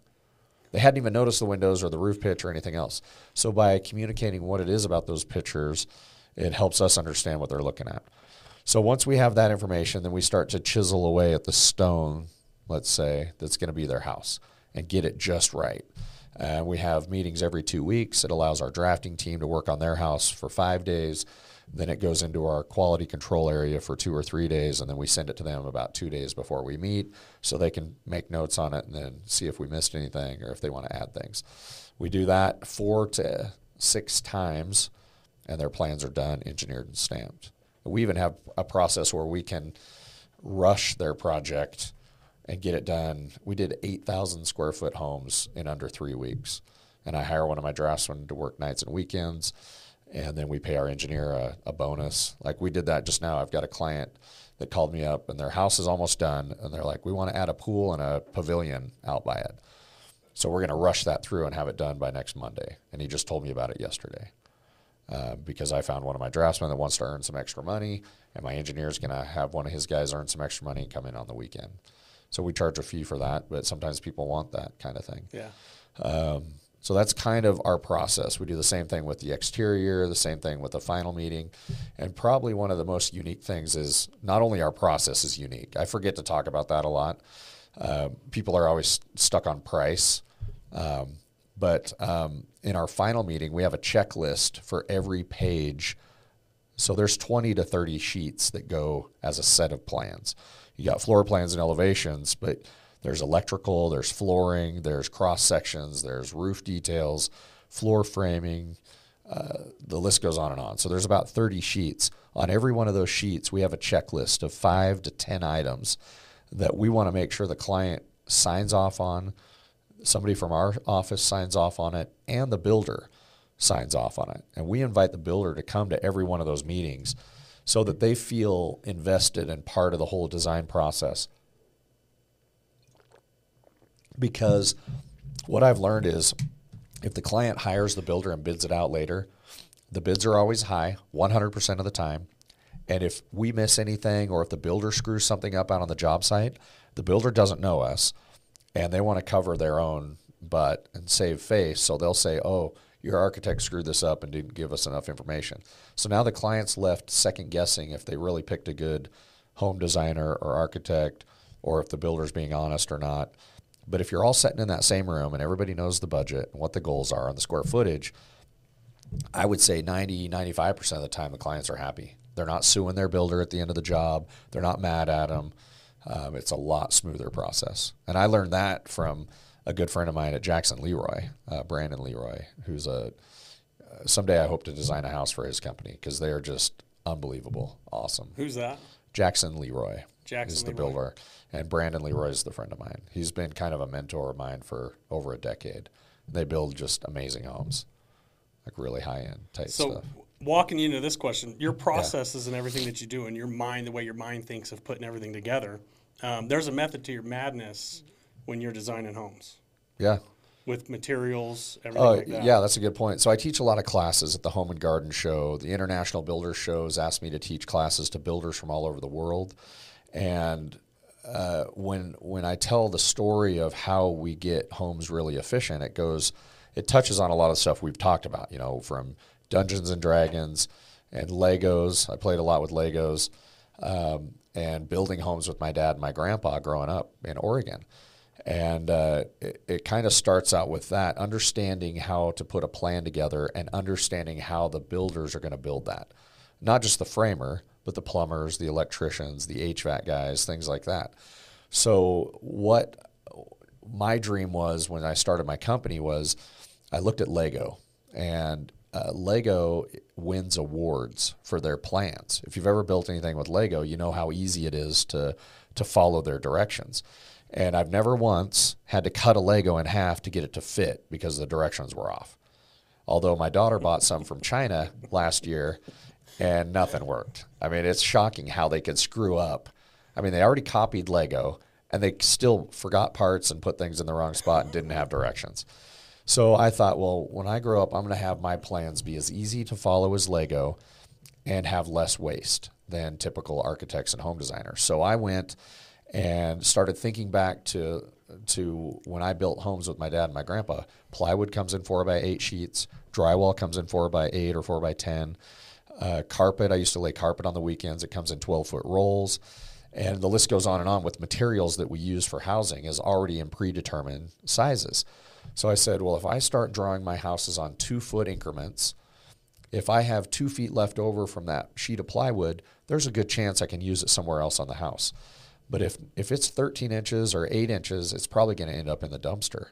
[SPEAKER 1] They hadn't even noticed the windows or the roof pitch or anything else. So by communicating what it is about those pictures, it helps us understand what they're looking at. So once we have that information, then we start to chisel away at the stone, let's say, that's going to be their house and get it just right. Uh, we have meetings every two weeks. It allows our drafting team to work on their house for five days. Then it goes into our quality control area for two or three days, and then we send it to them about two days before we meet so they can make notes on it and then see if we missed anything or if they want to add things. We do that four to six times and their plans are done, engineered, and stamped. We even have a process where we can rush their project and get it done. We did 8,000 square foot homes in under three weeks. And I hire one of my draftsmen to work nights and weekends. And then we pay our engineer a, a bonus. Like we did that just now. I've got a client that called me up and their house is almost done. And they're like, we want to add a pool and a pavilion out by it. So we're going to rush that through and have it done by next Monday. And he just told me about it yesterday. Uh, because I found one of my draftsmen that wants to earn some extra money, and my engineer is going to have one of his guys earn some extra money and come in on the weekend. So we charge a fee for that, but sometimes people want that kind of thing.
[SPEAKER 2] Yeah.
[SPEAKER 1] Um, so that's kind of our process. We do the same thing with the exterior, the same thing with the final meeting. And probably one of the most unique things is not only our process is unique, I forget to talk about that a lot. Uh, people are always stuck on price. Um, but um, in our final meeting, we have a checklist for every page. So there's 20 to 30 sheets that go as a set of plans. You got floor plans and elevations, but there's electrical, there's flooring, there's cross sections, there's roof details, floor framing. Uh, the list goes on and on. So there's about 30 sheets. On every one of those sheets, we have a checklist of five to 10 items that we want to make sure the client signs off on somebody from our office signs off on it and the builder signs off on it. And we invite the builder to come to every one of those meetings so that they feel invested and part of the whole design process. Because what I've learned is if the client hires the builder and bids it out later, the bids are always high 100% of the time. And if we miss anything or if the builder screws something up out on the job site, the builder doesn't know us and they want to cover their own butt and save face. So they'll say, oh, your architect screwed this up and didn't give us enough information. So now the client's left second guessing if they really picked a good home designer or architect or if the builder's being honest or not. But if you're all sitting in that same room and everybody knows the budget and what the goals are on the square footage, I would say 90, 95% of the time the clients are happy. They're not suing their builder at the end of the job. They're not mad at them um, it's a lot smoother process. And I learned that from a good friend of mine at Jackson Leroy, uh, Brandon Leroy, who's a uh, someday I hope to design a house for his company because they are just unbelievable, awesome.
[SPEAKER 2] Who's that?
[SPEAKER 1] Jackson Leroy.
[SPEAKER 2] Jackson
[SPEAKER 1] is the
[SPEAKER 2] Leroy.
[SPEAKER 1] builder, and Brandon Leroy is the friend of mine. He's been kind of a mentor of mine for over a decade. They build just amazing homes, like really high end type
[SPEAKER 2] So,
[SPEAKER 1] stuff.
[SPEAKER 2] walking into this question, your processes and everything that you do, and your mind, the way your mind thinks of putting everything together, um, there's a method to your madness when you're designing homes
[SPEAKER 1] Yeah.
[SPEAKER 2] with materials, everything
[SPEAKER 1] Oh,
[SPEAKER 2] like that.
[SPEAKER 1] yeah, that's a good point. So I teach a lot of classes at the Home and Garden Show. The International Builders Shows asked me to teach classes to builders from all over the world, and uh, when when I tell the story of how we get homes really efficient, it goes, it touches on a lot of stuff we've talked about. You know, from Dungeons and Dragons and Legos. I played a lot with Legos. Um, and building homes with my dad and my grandpa growing up in Oregon. And uh, it, it kind of starts out with that understanding how to put a plan together and understanding how the builders are going to build that. Not just the framer, but the plumbers, the electricians, the HVAC guys, things like that. So, what my dream was when I started my company was I looked at Lego and uh, Lego wins awards for their plans. If you've ever built anything with Lego, you know how easy it is to to follow their directions. And I've never once had to cut a Lego in half to get it to fit because the directions were off. Although my daughter bought some from China last year and nothing worked. I mean, it's shocking how they could screw up. I mean, they already copied Lego and they still forgot parts and put things in the wrong spot and didn't have directions. So I thought, well, when I grow up, I'm going to have my plans be as easy to follow as Lego and have less waste than typical architects and home designers. So I went and started thinking back to to when I built homes with my dad and my grandpa. Plywood comes in four by eight sheets. Drywall comes in four by eight or four by ten. Uh, carpet, I used to lay carpet on the weekends. It comes in 12 foot rolls. And the list goes on and on with materials that we use for housing is already in predetermined sizes. So I said, well, if I start drawing my houses on two foot increments, if I have two feet left over from that sheet of plywood, there's a good chance I can use it somewhere else on the house. But if, if it's 13 inches or 8 inches, it's probably going to end up in the dumpster.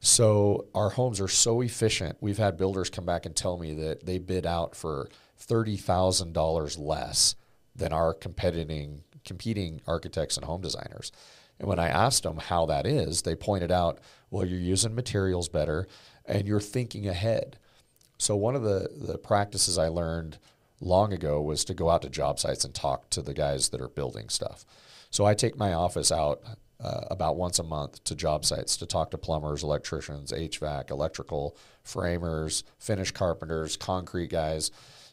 [SPEAKER 1] So our homes are so efficient. We've had builders come back and tell me that they bid out for $30,000 less than our competing competing architects and home designers. And when I asked them how that is, they pointed out, well, you're using materials better and you're thinking ahead. So one of the, the practices I learned long ago was to go out to job sites and talk to the guys that are building stuff. So I take my office out uh, about once a month to job sites to talk to plumbers, electricians, HVAC, electrical, framers, finish carpenters, concrete guys,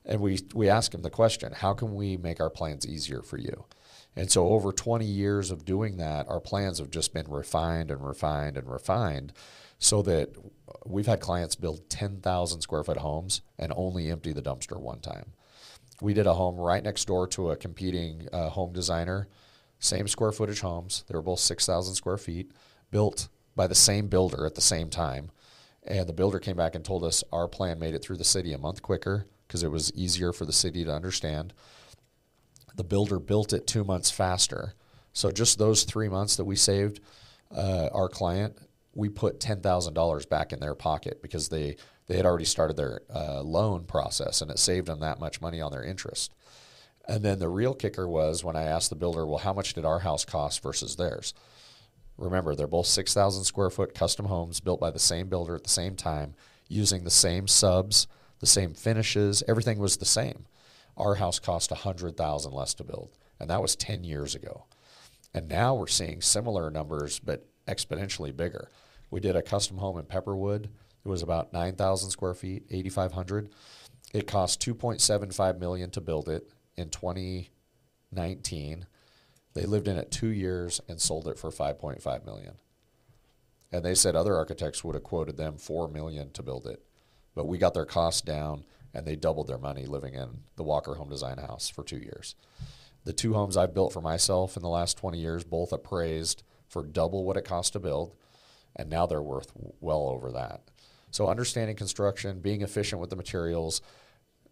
[SPEAKER 1] and we we ask them the question: How can we make our plans easier for you? And so, over 20 years of doing that, our plans have just been refined and refined and refined so that we've had clients build 10,000 square foot homes and only empty the dumpster one time. We did a home right next door to a competing uh, home designer, same square footage homes. They were both 6,000 square feet, built by the same builder at the same time. And the builder came back and told us our plan made it through the city a month quicker because it was easier for the city to understand the builder built it two months faster. So just those three months that we saved uh, our client, we put ten thousand dollars back in their pocket because they they had already started their uh, loan process and it saved them that much money on their interest. And then the real kicker was when I asked the builder, well, how much did our house cost versus theirs? Remember, they're both 6,000 square foot custom homes built by the same builder at the same time, using the same subs, the same finishes, everything was the same. Our house cost 100,000 less to build, and that was 10 years ago. And now we're seeing similar numbers but exponentially bigger. We did a custom home in Pepperwood. It was about 9,000 square feet, 8,500. It cost 2.75 million to build it in 2019. They lived in it two years and sold it for 5.5 million. And they said other architects would have quoted them 4 million to build it. But we got their costs down and they doubled their money living in the Walker Home Design House for two years. The two homes I've built for myself in the last 20 years, both appraised for double what it cost to build, and now they're worth well over that. So, understanding construction, being efficient with the materials,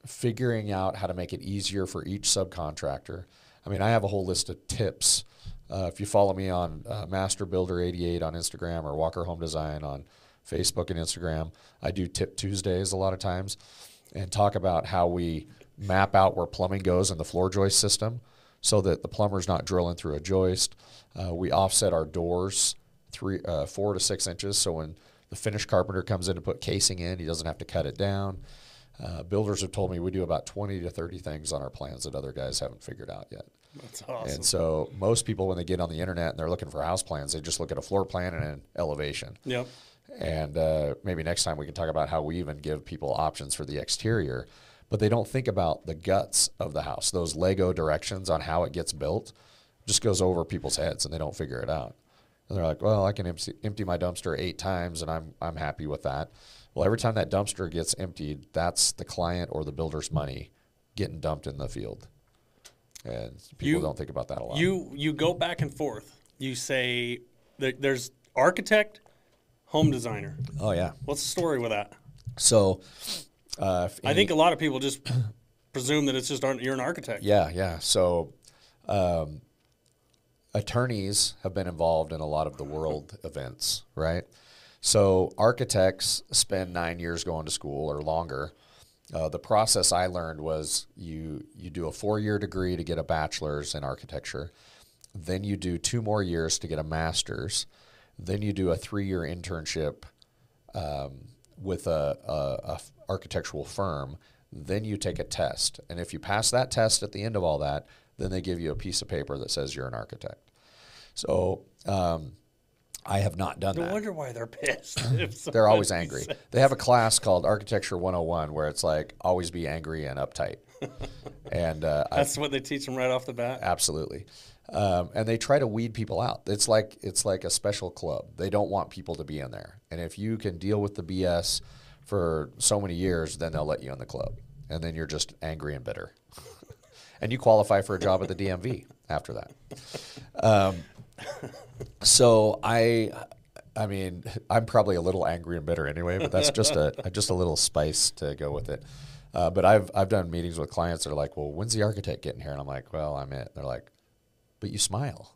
[SPEAKER 1] figuring out how to make it easier for each subcontractor. I mean, I have a whole list of tips. Uh, if you follow me on uh, Master Builder 88 on Instagram or Walker Home Design on Facebook and Instagram, I do Tip Tuesdays a lot of times and talk about how we map out where plumbing goes in the floor joist system so that the plumber's not drilling through a joist. Uh, we offset our doors three, uh, four to six inches so when the finished carpenter comes in to put casing in, he doesn't have to cut it down. Uh, builders have told me we do about 20 to 30 things on our plans that other guys haven't figured out yet.
[SPEAKER 2] That's awesome.
[SPEAKER 1] And so most people, when they get on the internet and they're looking for house plans, they just look at a floor plan and an elevation.
[SPEAKER 2] Yep.
[SPEAKER 1] And uh, maybe next time we can talk about how we even give people options for the exterior, but they don't think about the guts of the house. Those Lego directions on how it gets built just goes over people's heads and they don't figure it out. And they're like, well, I can empty, empty my dumpster eight times and I'm, I'm happy with that. Well, every time that dumpster gets emptied, that's the client or the builder's money getting dumped in the field. And people
[SPEAKER 2] You-
[SPEAKER 1] don't think about that a lot.
[SPEAKER 2] You you go back and forth. You say there, there's architect, home designer.
[SPEAKER 1] oh, yeah.
[SPEAKER 2] What's the story with that?
[SPEAKER 1] So uh,
[SPEAKER 2] I think a lot of people just presume that it's just you're an architect.
[SPEAKER 1] Yeah, yeah. So, um, attorneys have been involved in a lot of the world events, right? So, architects spend nine years going to school or longer, uh, the process I learned was you you do a four year degree to get a bachelor's in architecture, then you do two more years to get a master's, then you do a three year internship um, with a, a, a architectural firm. Then you take a test, and if you pass that test at the end of all that, then they give you a piece of paper that says you're an architect. So um, I have not done
[SPEAKER 2] No
[SPEAKER 1] that.
[SPEAKER 2] wonder why they're pissed.
[SPEAKER 1] They're always angry.
[SPEAKER 2] says-
[SPEAKER 1] They have a class called Architecture 101 where it's like always be angry and uptight. and uh, I,
[SPEAKER 2] That's what they teach them right off the bat.
[SPEAKER 1] absolutely. Um, and they try to weed people out. It's like it's like a special club. They don't want people to be in there. And if you can deal with the BS for so many years, then they'll let you in the club. And then you're just angry and bitter. and you qualify for a job at the DMV after that. Um, so I, I mean, I'm probably a little angry and bitter anyway, but that's just a just a little spice to go with it. Uh, but I've I've done meetings with clients that are like, well, when's the architect getting here? And I'm like, well, I'm it. They're like, but you smile.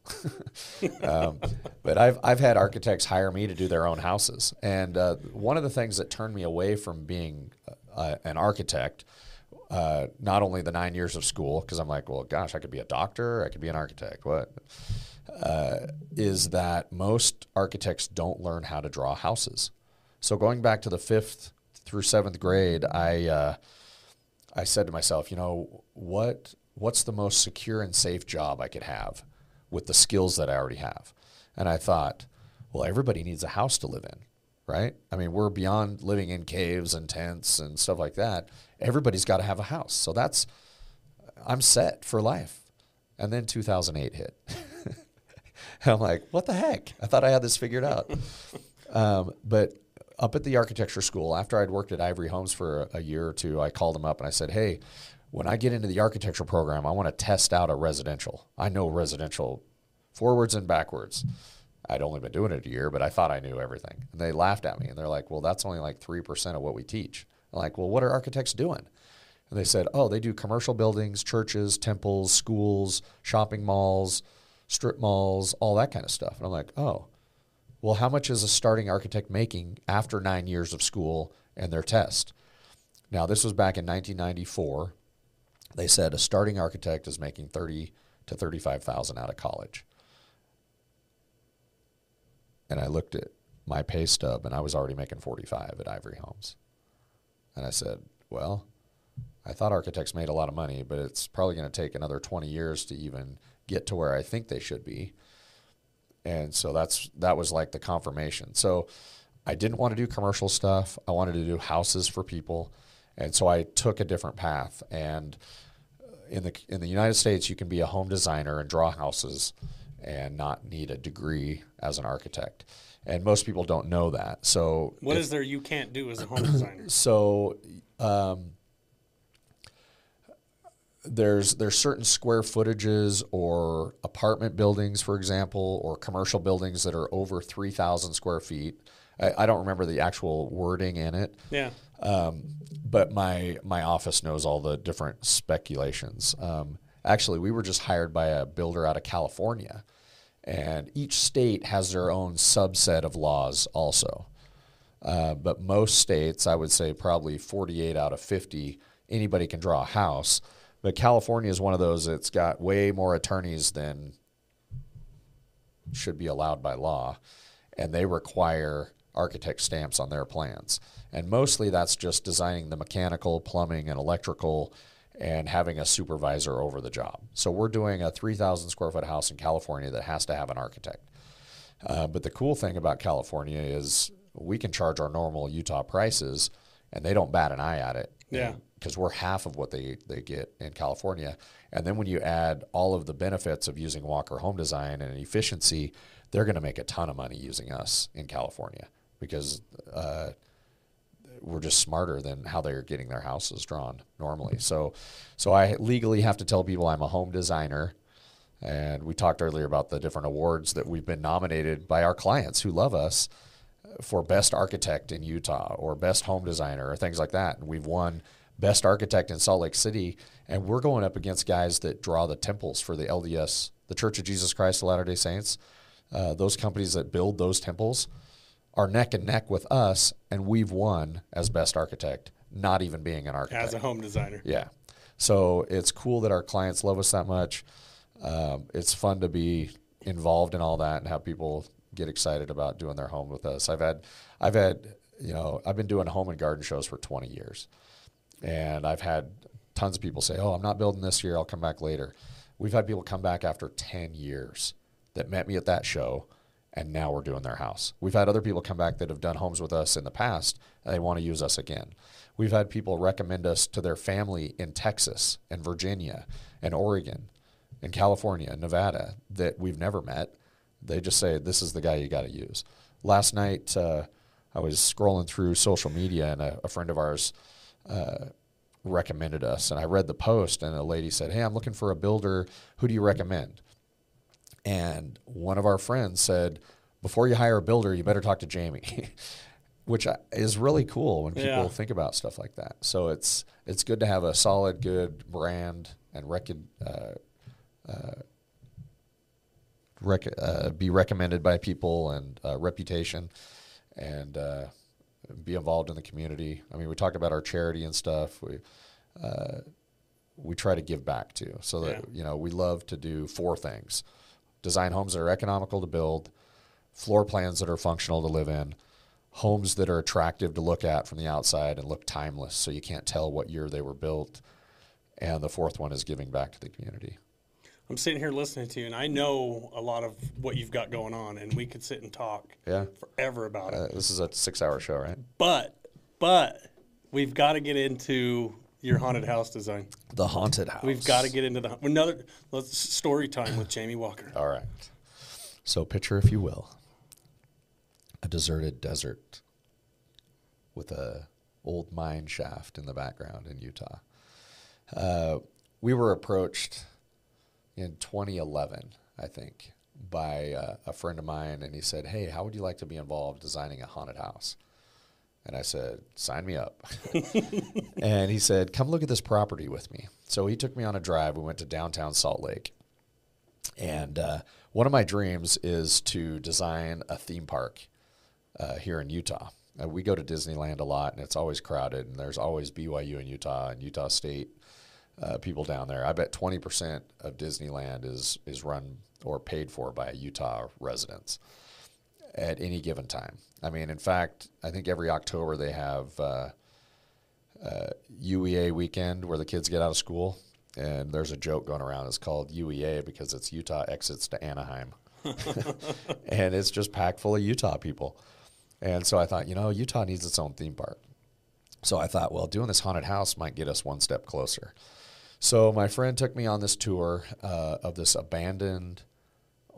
[SPEAKER 1] um, but I've I've had architects hire me to do their own houses, and uh, one of the things that turned me away from being uh, an architect. Uh, not only the nine years of school, because I'm like, well, gosh, I could be a doctor, I could be an architect. What? uh, is that most architects don't learn how to draw houses. So going back to the fifth through seventh grade, I uh, I said to myself, you know, what what's the most secure and safe job I could have with the skills that I already have? And I thought, well, everybody needs a house to live in, right? I mean, we're beyond living in caves and tents and stuff like that. Everybody's got to have a house. So that's I'm set for life. And then 2008 hit. And I'm like, what the heck? I thought I had this figured out. um, but up at the architecture school, after I'd worked at Ivory Homes for a, a year or two, I called them up and I said, hey, when I get into the architecture program, I want to test out a residential. I know residential forwards and backwards. I'd only been doing it a year, but I thought I knew everything. And they laughed at me and they're like, well, that's only like 3% of what we teach. I'm like, well, what are architects doing? And they said, oh, they do commercial buildings, churches, temples, schools, shopping malls, strip malls, all that kind of stuff. And I'm like, oh, well, how much is a starting architect making after nine years of school and their test? Now, this was back in 1994. They said a starting architect is making 30 to 35,000 out of college. And I looked at my pay stub and I was already making 45 at Ivory Homes. And I said, well, I thought architects made a lot of money, but it's probably going to take another 20 years to even get to where I think they should be. And so that's that was like the confirmation. So I didn't want to do commercial stuff. I wanted to do houses for people. And so I took a different path and in the in the United States you can be a home designer and draw houses and not need a degree as an architect. And most people don't know that. So
[SPEAKER 2] What
[SPEAKER 1] if-
[SPEAKER 2] is there you can't do as a home designer?
[SPEAKER 1] so um, there's there's certain square footages or apartment buildings, for example, or commercial buildings that are over three thousand square feet. I, I don't remember the actual wording in it,
[SPEAKER 2] Yeah.
[SPEAKER 1] Um, but my my office knows all the different speculations. Um, actually, we were just hired by a builder out of California, and each state has their own subset of laws also. Uh, but most states, I would say probably 48 out of 50, anybody can draw a house. But California is one of those that's got way more attorneys than should be allowed by law, and they require architect stamps on their plans. And mostly that's just designing the mechanical, plumbing, and electrical and having a supervisor over the job. So we're doing a 3,000 square foot house in California that has to have an architect. Uh, but the cool thing about California is we can charge our normal Utah prices, and they don't bat an eye at it.
[SPEAKER 2] Yeah.
[SPEAKER 1] Because we're half of what they, they get in California. And then when you add all of the benefits of using Walker Home Design and efficiency, they're going to make a ton of money using us in California because uh, we're just smarter than how they're getting their houses drawn normally. So, so I legally have to tell people I'm a home designer. And we talked earlier about the different awards that we've been nominated by our clients who love us for best architect in Utah or best home designer or things like that. And we've won best architect in Salt Lake City. And we're going up against guys that draw the temples for the LDS, the Church of Jesus Christ of Latter day Saints. Uh, those companies that build those temples are neck and neck with us, and we've won as best architect not even being an architect.
[SPEAKER 2] As a home designer.
[SPEAKER 1] Yeah. So it's cool that our clients love us that much. Um, it's fun to be involved in all that and have people get excited about doing their home with us. I've had, I've had, you know, I've been doing home and garden shows for 20 years, and I've had tons of people say, "Oh, I'm not building this year. I'll come back later." We've had people come back after 10 years that met me at that show and now we're doing their house. We've had other people come back that have done homes with us in the past and they want to use us again. We've had people recommend us to their family in Texas and Virginia and Oregon and California and Nevada that we've never met. They just say, This is the guy you got to use. Last night, uh, I was scrolling through social media and a, a friend of ours uh, recommended us. And I read the post, and a lady said, Hey, I'm looking for a builder. Who do you recommend? And one of our friends said, Before you hire a builder, you better talk to Jamie. Which is really cool when people
[SPEAKER 2] Yeah.
[SPEAKER 1] think about stuff like that. So it's it's good to have a solid, good brand and rec- uh, rec- uh, be recommended by people and uh, reputation and uh, be involved in the community. I mean, we talk about our charity and stuff. We uh, we try to give back to. So that
[SPEAKER 2] Yeah.
[SPEAKER 1] you know, we love to do four things: design homes that are economical to build, floor plans that are functional to live in, homes that are attractive to look at from the outside and look timeless, so you can't tell what year they were built. And the fourth one is giving back to the community.
[SPEAKER 2] I'm sitting here listening to you, and I know a lot of what you've got going on, and we could sit and talk
[SPEAKER 1] Yeah.
[SPEAKER 2] forever about it.
[SPEAKER 1] Uh, this is a six-hour show, right?
[SPEAKER 2] But, but we've got to get into your haunted house design.
[SPEAKER 1] The haunted house.
[SPEAKER 2] We've got to get into the another let's, story time with Jamie Walker.
[SPEAKER 1] All right. So picture, if you will, a deserted desert with a old mine shaft in the background in Utah. Uh, we were approached in 2011, I think, by uh, a friend of mine, and he said, "Hey, how would you like to be involved designing a haunted house?" And I said, "Sign me up." and he said, "Come look at this property with me." So he took me on a drive. We went to downtown Salt Lake. And uh, one of my dreams is to design a theme park uh, here in Utah. Uh, we go to Disneyland a lot, and it's always crowded, and there's always BYU in Utah and Utah State uh, people down there. I bet 20% of Disneyland is is run or paid for by Utah residents at any given time. I mean, in fact, I think every October they have uh, uh, UEA weekend where the kids get out of school, and there's a joke going around. It's called UEA because it's Utah exits to Anaheim, and it's just packed full of Utah people. And so I thought, you know, Utah needs its own theme park. So I thought, well, doing this haunted house might get us one step closer. So my friend took me on this tour uh, of this abandoned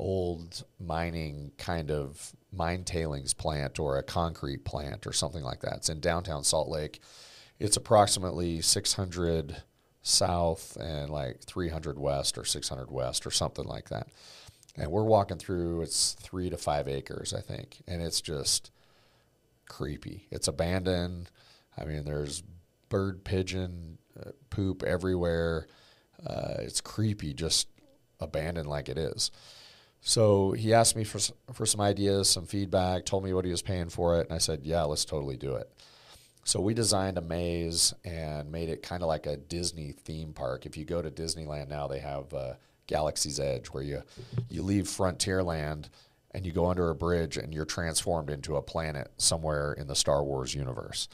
[SPEAKER 1] old mining kind of mine tailings plant or a concrete plant or something like that. It's in downtown Salt Lake. It's approximately 600 south and like 300 west or 600 west or something like that. And we're walking through, it's three to five acres, I think. And it's just creepy. It's abandoned. I mean, there's bird pigeon uh, poop everywhere. Uh, it's creepy, just abandoned like it is. So he asked me for for some ideas, some feedback, told me what he was paying for it, and I said, "Yeah, let's totally do it." So we designed a maze and made it kind of like a Disney theme park. If you go to Disneyland now, they have uh, Galaxy's Edge, where you you leave Frontierland and you go under a bridge and you're transformed into a planet somewhere in the Star Wars universe.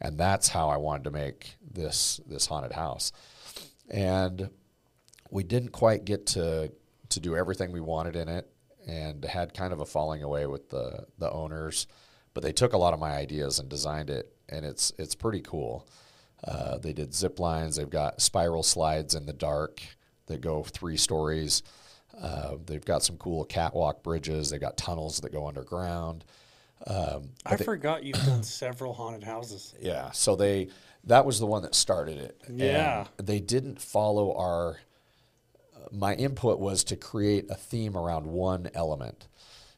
[SPEAKER 1] And that's how I wanted to make this this haunted house. And we didn't quite get to to do everything we wanted in it and had kind of a falling away with the the owners but they took a lot of my ideas and designed it and it's it's pretty cool uh, they did zip lines they've got spiral slides in the dark that go three stories uh, they've got some cool catwalk bridges they've got tunnels that go underground
[SPEAKER 2] I forgot you've done several haunted houses.
[SPEAKER 1] yeah. So they that was the one that started it.
[SPEAKER 2] Yeah.
[SPEAKER 1] And they didn't follow our my input was to create a theme around one element.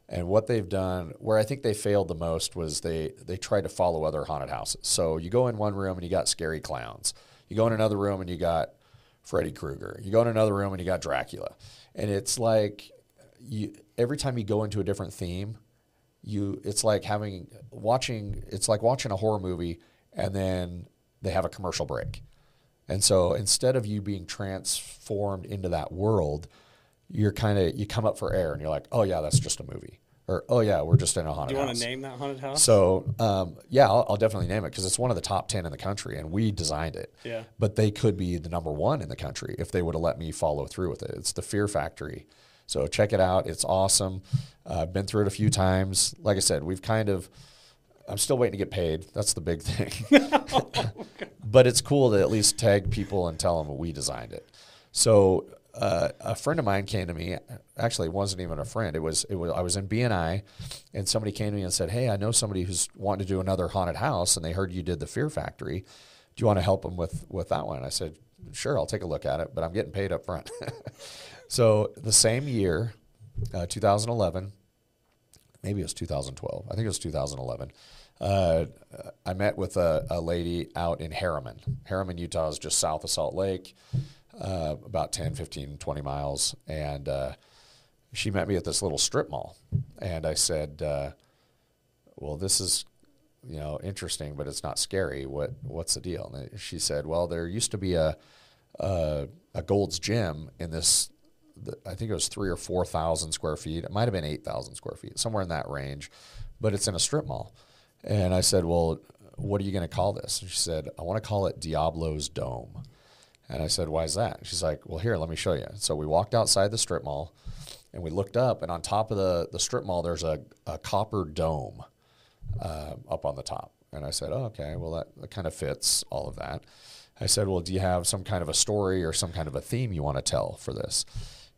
[SPEAKER 1] And what they've done, where I think they failed the most, was they they tried to follow other haunted houses. So you go in one room and you got scary clowns. You go in another room and you got Freddy Krueger. You go in another room and you got Dracula. And it's like you every time you go into a different theme, you it's like having watching it's like watching a horror movie and then they have a commercial break. And so instead of you being transformed into that world, you're kind of you come up for air and you're like, oh yeah, that's just a movie, or oh yeah, we're just in a haunted house.
[SPEAKER 2] Do you want to name that haunted house?
[SPEAKER 1] So um, yeah, I'll, I'll definitely name it because it's one of the top ten in the country, and we designed it.
[SPEAKER 2] Yeah.
[SPEAKER 1] But they could be the number one in the country if they would have let me follow through with it. It's the Fear Factory. So check it out. It's awesome. Uh, I've been through it a few times. Like I said, we've kind of. I'm still waiting to get paid. That's the big thing. but it's cool to at least tag people and tell them we designed it. So uh, a friend of mine came to me. Actually, it wasn't even a friend. It was it was I was in BNI, and somebody came to me and said, "Hey, I know somebody who's wanting to do another haunted house, and they heard you did the Fear Factory. Do you want to help them with with that one?" I said, "Sure, I'll take a look at it, but I'm getting paid up front." so the same year, uh, 2011, maybe it was 2012. I think it was 2011. Uh, I met with a, a lady out in Herriman. Herriman, Utah is just south of Salt Lake, uh, about 10, 15, 20 miles. And uh, she met me at this little strip mall. And I said, uh, well, this is, you know, interesting, but it's not scary. What, what's the deal? And she said, well, there used to be a, a, a Gold's Gym in this the, I think it was three or four thousand square feet. It might have been eight thousand square feet, somewhere in that range, but it's in a strip mall. And I said, "Well, what are you going to call this?" And she said, "I want to call it Diablo's Dome." And I said, "Why is that?" She's like, "Well, here, let me show you." So we walked outside the strip mall, and we looked up, and on top of the the strip mall, there's a, a copper dome uh, up on the top. And I said, oh, "Okay, well, that, that kind of fits all of that." I said, "Well, do you have some kind of a story or some kind of a theme you want to tell for this?"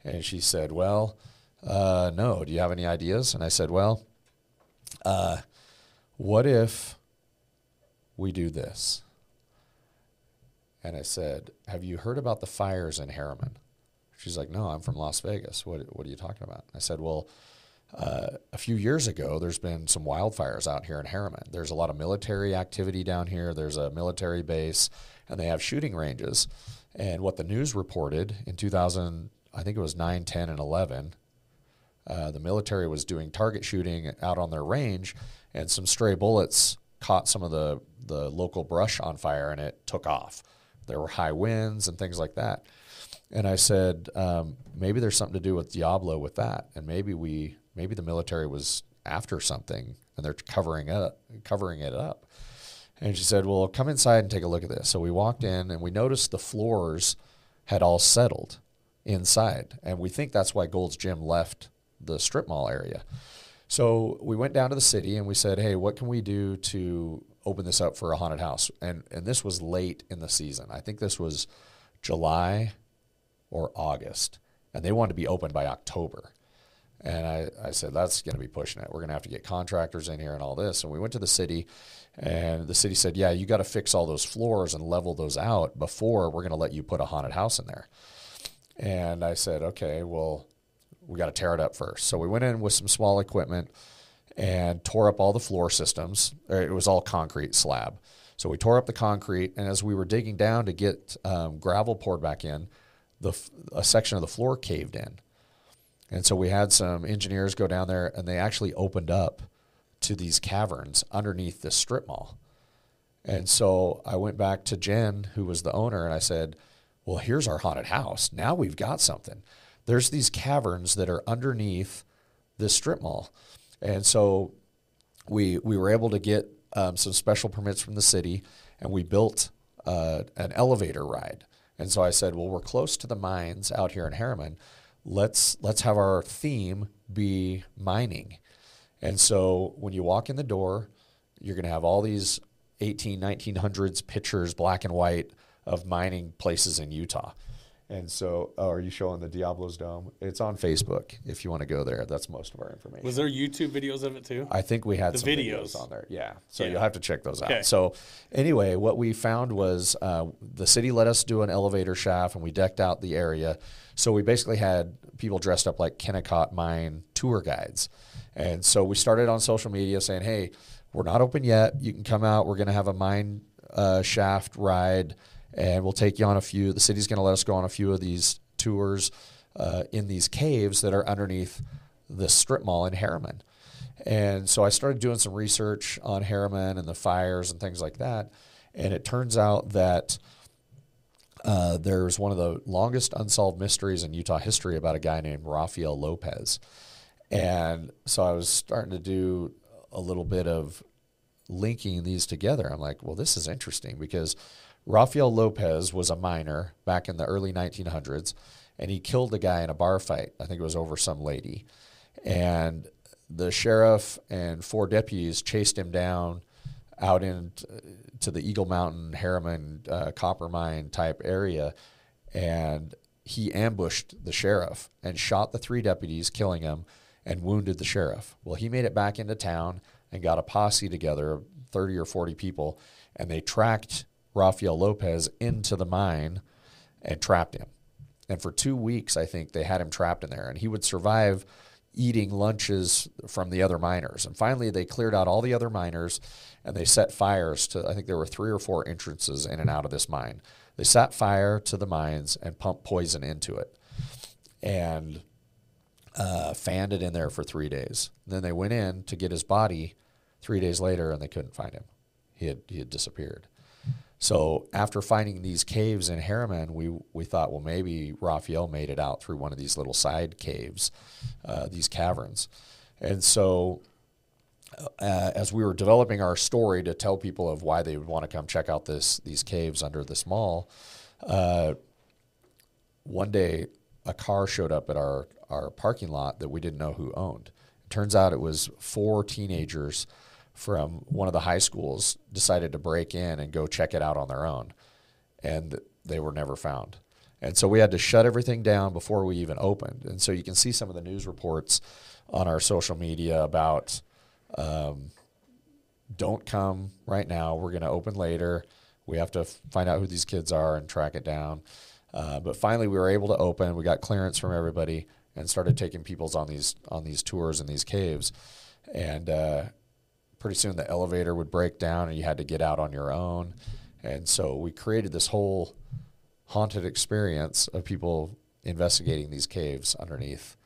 [SPEAKER 1] And she said, Well, uh, no. Do you have any ideas? And I said, Well, uh, what if we do this? And I said, Have you heard about the fires in Herriman? She's like, No, I'm from Las Vegas. What, what are you talking about? I said, Well, uh, a few years ago, there's been some wildfires out here in Herriman. There's a lot of military activity down here. There's a military base, and they have shooting ranges. And what the news reported in 2000, I think it was 9, 10, and 11, uh, the military was doing target shooting out on their range, and some stray bullets caught some of the, the local brush on fire, and it took off. There were high winds and things like that. And I said, um, maybe there's something to do with Diablo with that, and maybe we, maybe the military was after something, and they're covering up, covering it up. And she said, "Well, come inside and take a look at this." So we walked in, and we noticed the floors had all settled inside, and we think that's why Gold's Gym left the strip mall area. So we went down to the city and we said, "Hey, what can we do to open this up for a haunted house?" And and this was late in the season. I think this was July or August, and they wanted to be open by October. And I, I said, that's going to be pushing it. We're going to have to get contractors in here and all this. And we went to the city, and the city said, yeah, you got to fix all those floors and level those out before we're going to let you put a haunted house in there. And I said, okay, well, we got to tear it up first. So we went in with some small equipment and tore up all the floor systems. It was all concrete slab. So we tore up the concrete, and as we were digging down to get um, gravel poured back in, the a section of the floor caved in. And so we had some engineers go down there and they actually opened up to these caverns underneath this strip mall. And so I went back to Jen, who was the owner, and I said, Well, here's our haunted house. Now we've got something. There's these caverns that are underneath this strip mall. And so we, we were able to get um, some special permits from the city and we built uh, an elevator ride. And so I said, Well, we're close to the mines out here in Herriman let's let's have our theme be mining. And so when you walk in the door, you're going to have all these 18, 1900s pictures, black and white, of mining places in Utah. And so, oh, are you showing the Diablo's Dome? It's on Facebook if you want to go there. That's most of our information.
[SPEAKER 2] Was there YouTube videos of it too?
[SPEAKER 1] I think we had
[SPEAKER 2] The
[SPEAKER 1] some videos.
[SPEAKER 2] videos.
[SPEAKER 1] on there. Yeah. So
[SPEAKER 2] Yeah.
[SPEAKER 1] you'll have to check those out.
[SPEAKER 2] Okay.
[SPEAKER 1] So anyway, what we found was uh, the city let us do an elevator shaft and we decked out the area. So we basically had people dressed up like Kennecott Mine tour guides. And so we started on social media saying, hey, we're not open yet. You can come out. We're going to have a mine uh, shaft ride and we'll take you on a few. The city's going to let us go on a few of these tours uh, in these caves that are underneath the strip mall in Herriman. And so I started doing some research on Herriman and the fires and things like that. And it turns out that uh, there's one of the longest unsolved mysteries in Utah history about a guy named Rafael Lopez. And so I was starting to do a little bit of linking these together. I'm like, well, this is interesting because Rafael Lopez was a miner back in the early 1900s, and he killed a guy in a bar fight. I think it was over some lady. And the sheriff and four deputies chased him down out into the Eagle Mountain Herriman uh, copper mine type area, and he ambushed the sheriff and shot the three deputies, killing him, and wounded the sheriff. Well, he made it back into town and got a posse together, 30 or 40 people, and they tracked Rafael Lopez into the mine and trapped him. And for two weeks, I think they had him trapped in there, and he would survive eating lunches from the other miners. And finally, they cleared out all the other miners and they set fires to, I think there were three or four entrances in and out of this mine. They set fire to the mines and pumped poison into it and uh, fanned it in there for three days. And then they went in to get his body three days later and they couldn't find him. He had, he had disappeared. So after finding these caves in Herriman, we we thought, well, maybe Raphael made it out through one of these little side caves, uh, these caverns, and so. Uh, as we were developing our story to tell people of why they would want to come check out this these caves under this mall, uh, one day a car showed up at our our parking lot that we didn't know who owned. It turns out it was four teenagers from one of the high schools decided to break in and go check it out on their own, and they were never found. And so we had to shut everything down before we even opened. And so you can see some of the news reports on our social media about um, don't come right now. We're going to open later. We have to find out who these kids are and track it down. Uh, but finally, we were able to open. We got clearance from everybody and started taking people's on these on these tours in these caves. And uh, pretty soon the elevator would break down and you had to get out on your own. And so we created this whole haunted experience of people investigating these caves underneath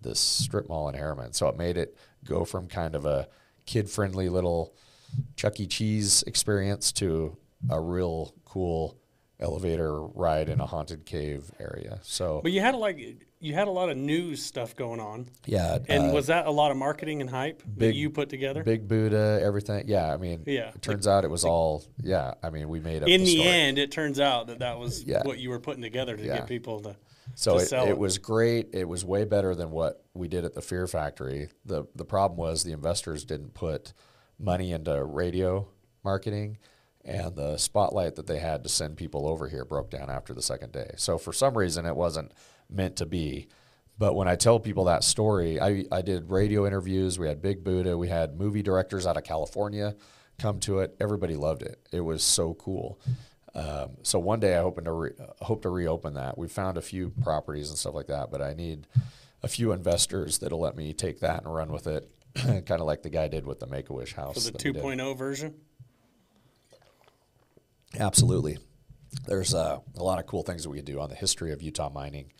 [SPEAKER 1] this strip mall in Herriman. So it made it go from kind of a kid friendly little Chuck E. Cheese experience to a real cool elevator ride in a haunted cave area. So,
[SPEAKER 2] but you had to like you had a lot of news stuff going on.
[SPEAKER 1] Yeah,
[SPEAKER 2] and uh, was that a lot of marketing and hype big, that you put together?
[SPEAKER 1] Big Budah, everything. Yeah, I mean, yeah. It turns like, out it was all. Yeah, I mean, we made up.
[SPEAKER 2] In the,
[SPEAKER 1] the
[SPEAKER 2] end, it turns out that that was yeah. what you were putting together to yeah. get people to.
[SPEAKER 1] So
[SPEAKER 2] to
[SPEAKER 1] it, it, it was great. It was way better than what we did at the Fear Factory. the The problem was the investors didn't put money into radio marketing and the spotlight that they had to send people over here broke down after the second day. So for some reason, it wasn't meant to be. But when I tell people that story, I, I did radio interviews. We had Big Budah. We had movie directors out of California come to it. Everybody loved it. It was so cool. Um, so one day I hope to re- hope to reopen that. We found a few properties and stuff like that, but I need a few investors that'll let me take that and run with it, kind of like the guy did with the Make a Wish house.
[SPEAKER 2] For the 2.0 version.
[SPEAKER 1] Absolutely. There's uh, a lot of cool things that we could do on the history of Utah mining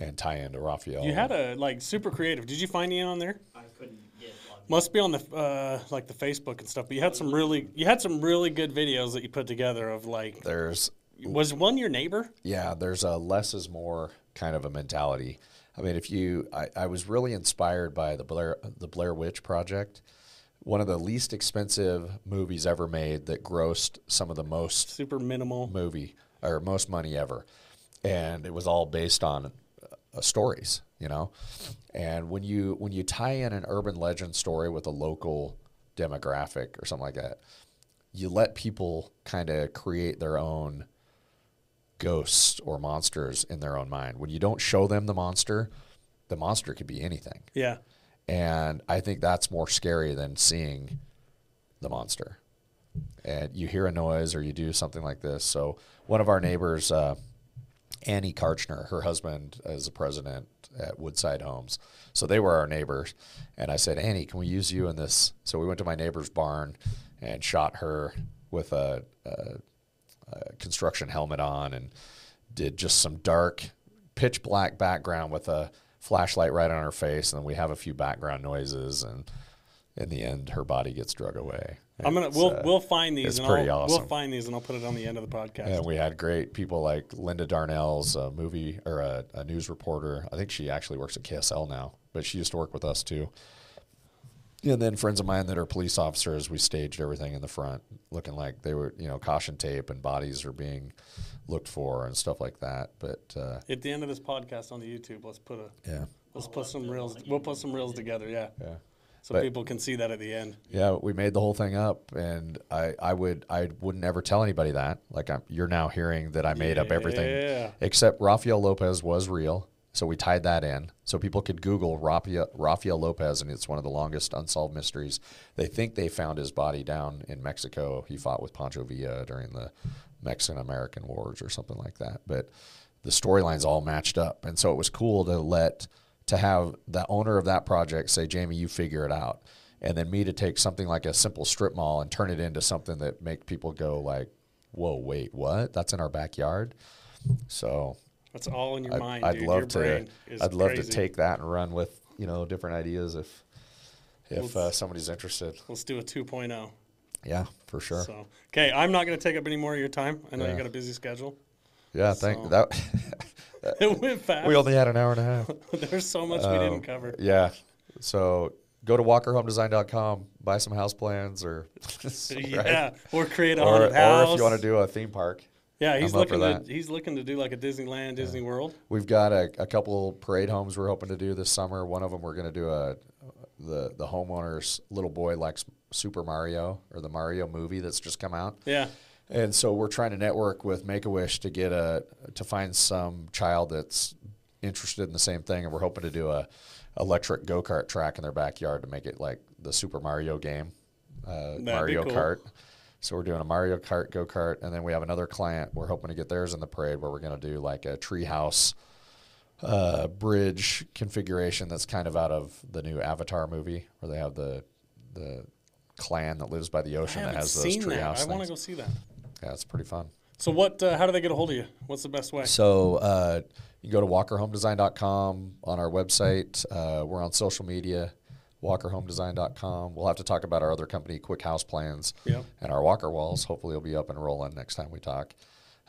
[SPEAKER 1] and tie into Raphael.
[SPEAKER 2] You had a like super creative. Did you find any on there?
[SPEAKER 3] I couldn't get on.
[SPEAKER 2] Must be on the uh, like the Facebook and stuff. But you had some really you had some really good videos that you put together of like.
[SPEAKER 1] There's
[SPEAKER 2] was one your neighbor?
[SPEAKER 1] Yeah, there's a less is more kind of a mentality. I mean, if you, I, I was really inspired by the Blair the Blair Witch Project one of the least expensive movies ever made that grossed some of the most
[SPEAKER 2] super minimal
[SPEAKER 1] movie or most money ever, and it was all based on uh, stories, you know. And when you when you tie in an urban legend story with a local demographic or something like that, you let people kind of create their own ghosts or monsters in their own mind. When you don't show them the monster, the monster could be anything.
[SPEAKER 2] Yeah.
[SPEAKER 1] And I think that's more scary than seeing the monster. And you hear a noise or you do something like this. So one of our neighbors, uh, Annie Karchner, her husband is the president at Woodside Homes. So they were our neighbors. And I said, Annie, can we use you in this? So we went to my neighbor's barn and shot her with a, a, a construction helmet on and did just some dark, pitch black background with a flashlight right on her face, and then we have a few background noises, and in the end, her body gets drug away.
[SPEAKER 2] I'm gonna we'll
[SPEAKER 1] uh,
[SPEAKER 2] we'll find these
[SPEAKER 1] it's
[SPEAKER 2] and
[SPEAKER 1] pretty
[SPEAKER 2] I'll,
[SPEAKER 1] awesome.
[SPEAKER 2] we'll find these and I'll put it on the end of the podcast.
[SPEAKER 1] And we had great people like Linda Darnell's a movie or a, a news reporter. I think she actually works at KSL now, but she used to work with us too. And then friends of mine that are police officers, we staged everything in the front, looking like they were, you know, caution tape and bodies are being looked for and stuff like that. But uh,
[SPEAKER 2] At the end of this podcast on the YouTube, let's put a
[SPEAKER 1] yeah,
[SPEAKER 2] let's put some reels. We'll put some reels together, yeah,
[SPEAKER 1] yeah.
[SPEAKER 2] So
[SPEAKER 1] But-
[SPEAKER 2] people can see that at the end.
[SPEAKER 1] Yeah, we made the whole thing up, and I, I would I wouldn't ever tell anybody that. Like I'm, you're now hearing that I made up everything, except Rafael Lopez was real. So we tied that in, so people could Google Rafael, Rafael Lopez, and it's one of the longest unsolved mysteries. They think they found his body down in Mexico. He fought with Pancho Villa during the Mexican American Wars or something like that. But the storylines all matched up, and so it was cool to let to have the owner of that project say, "Jamie, you figure it out," and then me to take something like a simple strip mall and turn it into something that make people go like, "Whoa, wait, what? That's in our backyard." So
[SPEAKER 2] That's all in your
[SPEAKER 1] I'd,
[SPEAKER 2] mind,
[SPEAKER 1] I'd
[SPEAKER 2] dude.
[SPEAKER 1] love
[SPEAKER 2] your
[SPEAKER 1] to. I'd love
[SPEAKER 2] crazy.
[SPEAKER 1] to take that and run with you know different ideas if if uh, somebody's interested.
[SPEAKER 2] Let's do a 2.0.
[SPEAKER 1] Yeah, for sure.
[SPEAKER 2] So, okay, I'm not going to take up any more of your time. I know you got a busy schedule.
[SPEAKER 1] yeah, thank
[SPEAKER 2] so-
[SPEAKER 1] that.
[SPEAKER 2] It went fast.
[SPEAKER 1] we only had an hour and a half.
[SPEAKER 2] There's so much we didn't um, cover.
[SPEAKER 1] Yeah. So go to walkerhomedesign.com, buy some house plans, or
[SPEAKER 2] Yeah, or create a
[SPEAKER 1] or,
[SPEAKER 2] haunted house.
[SPEAKER 1] or if you want to do a theme park.
[SPEAKER 2] yeah, he's
[SPEAKER 1] I'm
[SPEAKER 2] looking to
[SPEAKER 1] that.
[SPEAKER 2] he's looking to do like a Disneyland, Disney World.
[SPEAKER 1] We've got a, a couple parade homes we're hoping to do this summer. One of them we're going to do a the the homeowner's little boy likes Super Mario or the Mario movie that's just come out.
[SPEAKER 2] Yeah,
[SPEAKER 1] And so we're trying to network with Make a Wish to get a to find some child that's interested in the same thing, and we're hoping to do a electric go kart track in their backyard to make it like the Super Mario game, uh, Mario
[SPEAKER 2] cool.
[SPEAKER 1] Kart. So we're doing a Mario Kart go kart, and then we have another client. We're hoping to get theirs in the parade where we're going to do like a treehouse uh, bridge configuration that's kind of out of the new Avatar movie, where they have the the clan that lives by the ocean that has those treehouse
[SPEAKER 2] I want to go see that.
[SPEAKER 1] Yeah, it's pretty fun.
[SPEAKER 2] So what? Uh, how do they get a hold of you? What's the best way?
[SPEAKER 1] So uh, you can go to walkerhomedesign.com on our website. Uh, we're on social media, walkerhomedesign.com. We'll have to talk about our other company, Quick House Plans,
[SPEAKER 2] Yep.
[SPEAKER 1] and our walker walls. Hopefully, it'll be up and rolling next time we talk.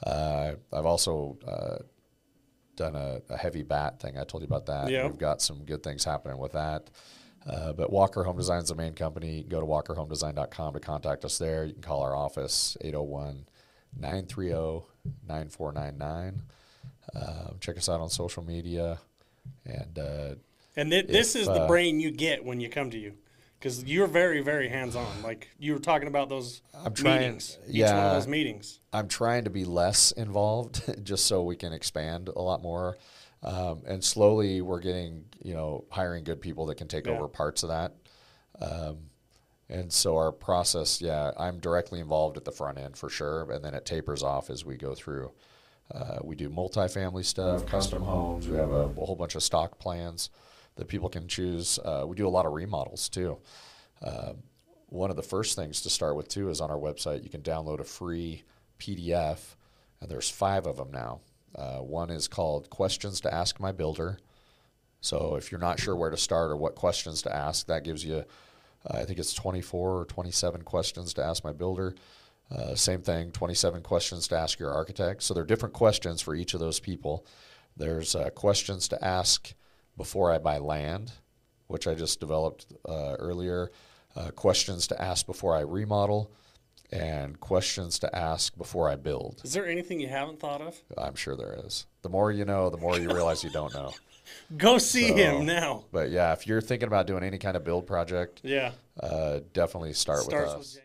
[SPEAKER 1] Uh, I've also uh, done a, a heavy bat thing. I told you about that.
[SPEAKER 2] Yep.
[SPEAKER 1] We've got some good things happening with that. Uh, but Walker Home Design is the main company. You can go to walkerhomedesign.com to contact us there. You can call our office, 801 930 9499. Um, Check us out on social media. And uh,
[SPEAKER 2] And th- this
[SPEAKER 1] If,
[SPEAKER 2] is the
[SPEAKER 1] uh,
[SPEAKER 2] brain you get when you come to you, because you're very, very hands-on. Like you were talking about those
[SPEAKER 1] I'm trying-
[SPEAKER 2] meetings. Each one
[SPEAKER 1] yeah.
[SPEAKER 2] of those meetings.
[SPEAKER 1] I'm trying to be less involved just so we can expand a lot more. Um, and slowly we're getting, you know, hiring good people that can take
[SPEAKER 2] Yeah.
[SPEAKER 1] over parts of that. Um, and so our process, yeah, I'm directly involved at the front end for sure. And then it tapers off as we go through. Uh, we do multifamily stuff, custom homes. We have a, a whole bunch of stock plans that people can choose. Uh, we do a lot of remodels too. Uh, one of the first things to start with too is on our website. You can download a free PDF, and there's five of them now. Uh, one is called "Questions to Ask My Builder." So if you're not sure where to start or what questions to ask, that gives you, uh, I think it's 24 or 27 questions to ask my builder. Uh, same thing, 27 questions to ask your architect. So there are different questions for each of those people. There's uh, questions to ask before I buy land, which I just developed uh, earlier. Uh, questions to ask before I remodel, and questions to ask before I build.
[SPEAKER 2] Is there anything you haven't thought of?
[SPEAKER 1] I'm sure there is. The more you know, the more you realize you don't know.
[SPEAKER 2] Go see
[SPEAKER 1] So-
[SPEAKER 2] him now.
[SPEAKER 1] But yeah, if you're thinking about doing any kind of build project,
[SPEAKER 2] Yeah.
[SPEAKER 1] uh, definitely start
[SPEAKER 2] Starts
[SPEAKER 1] with
[SPEAKER 2] with
[SPEAKER 1] us.
[SPEAKER 2] James.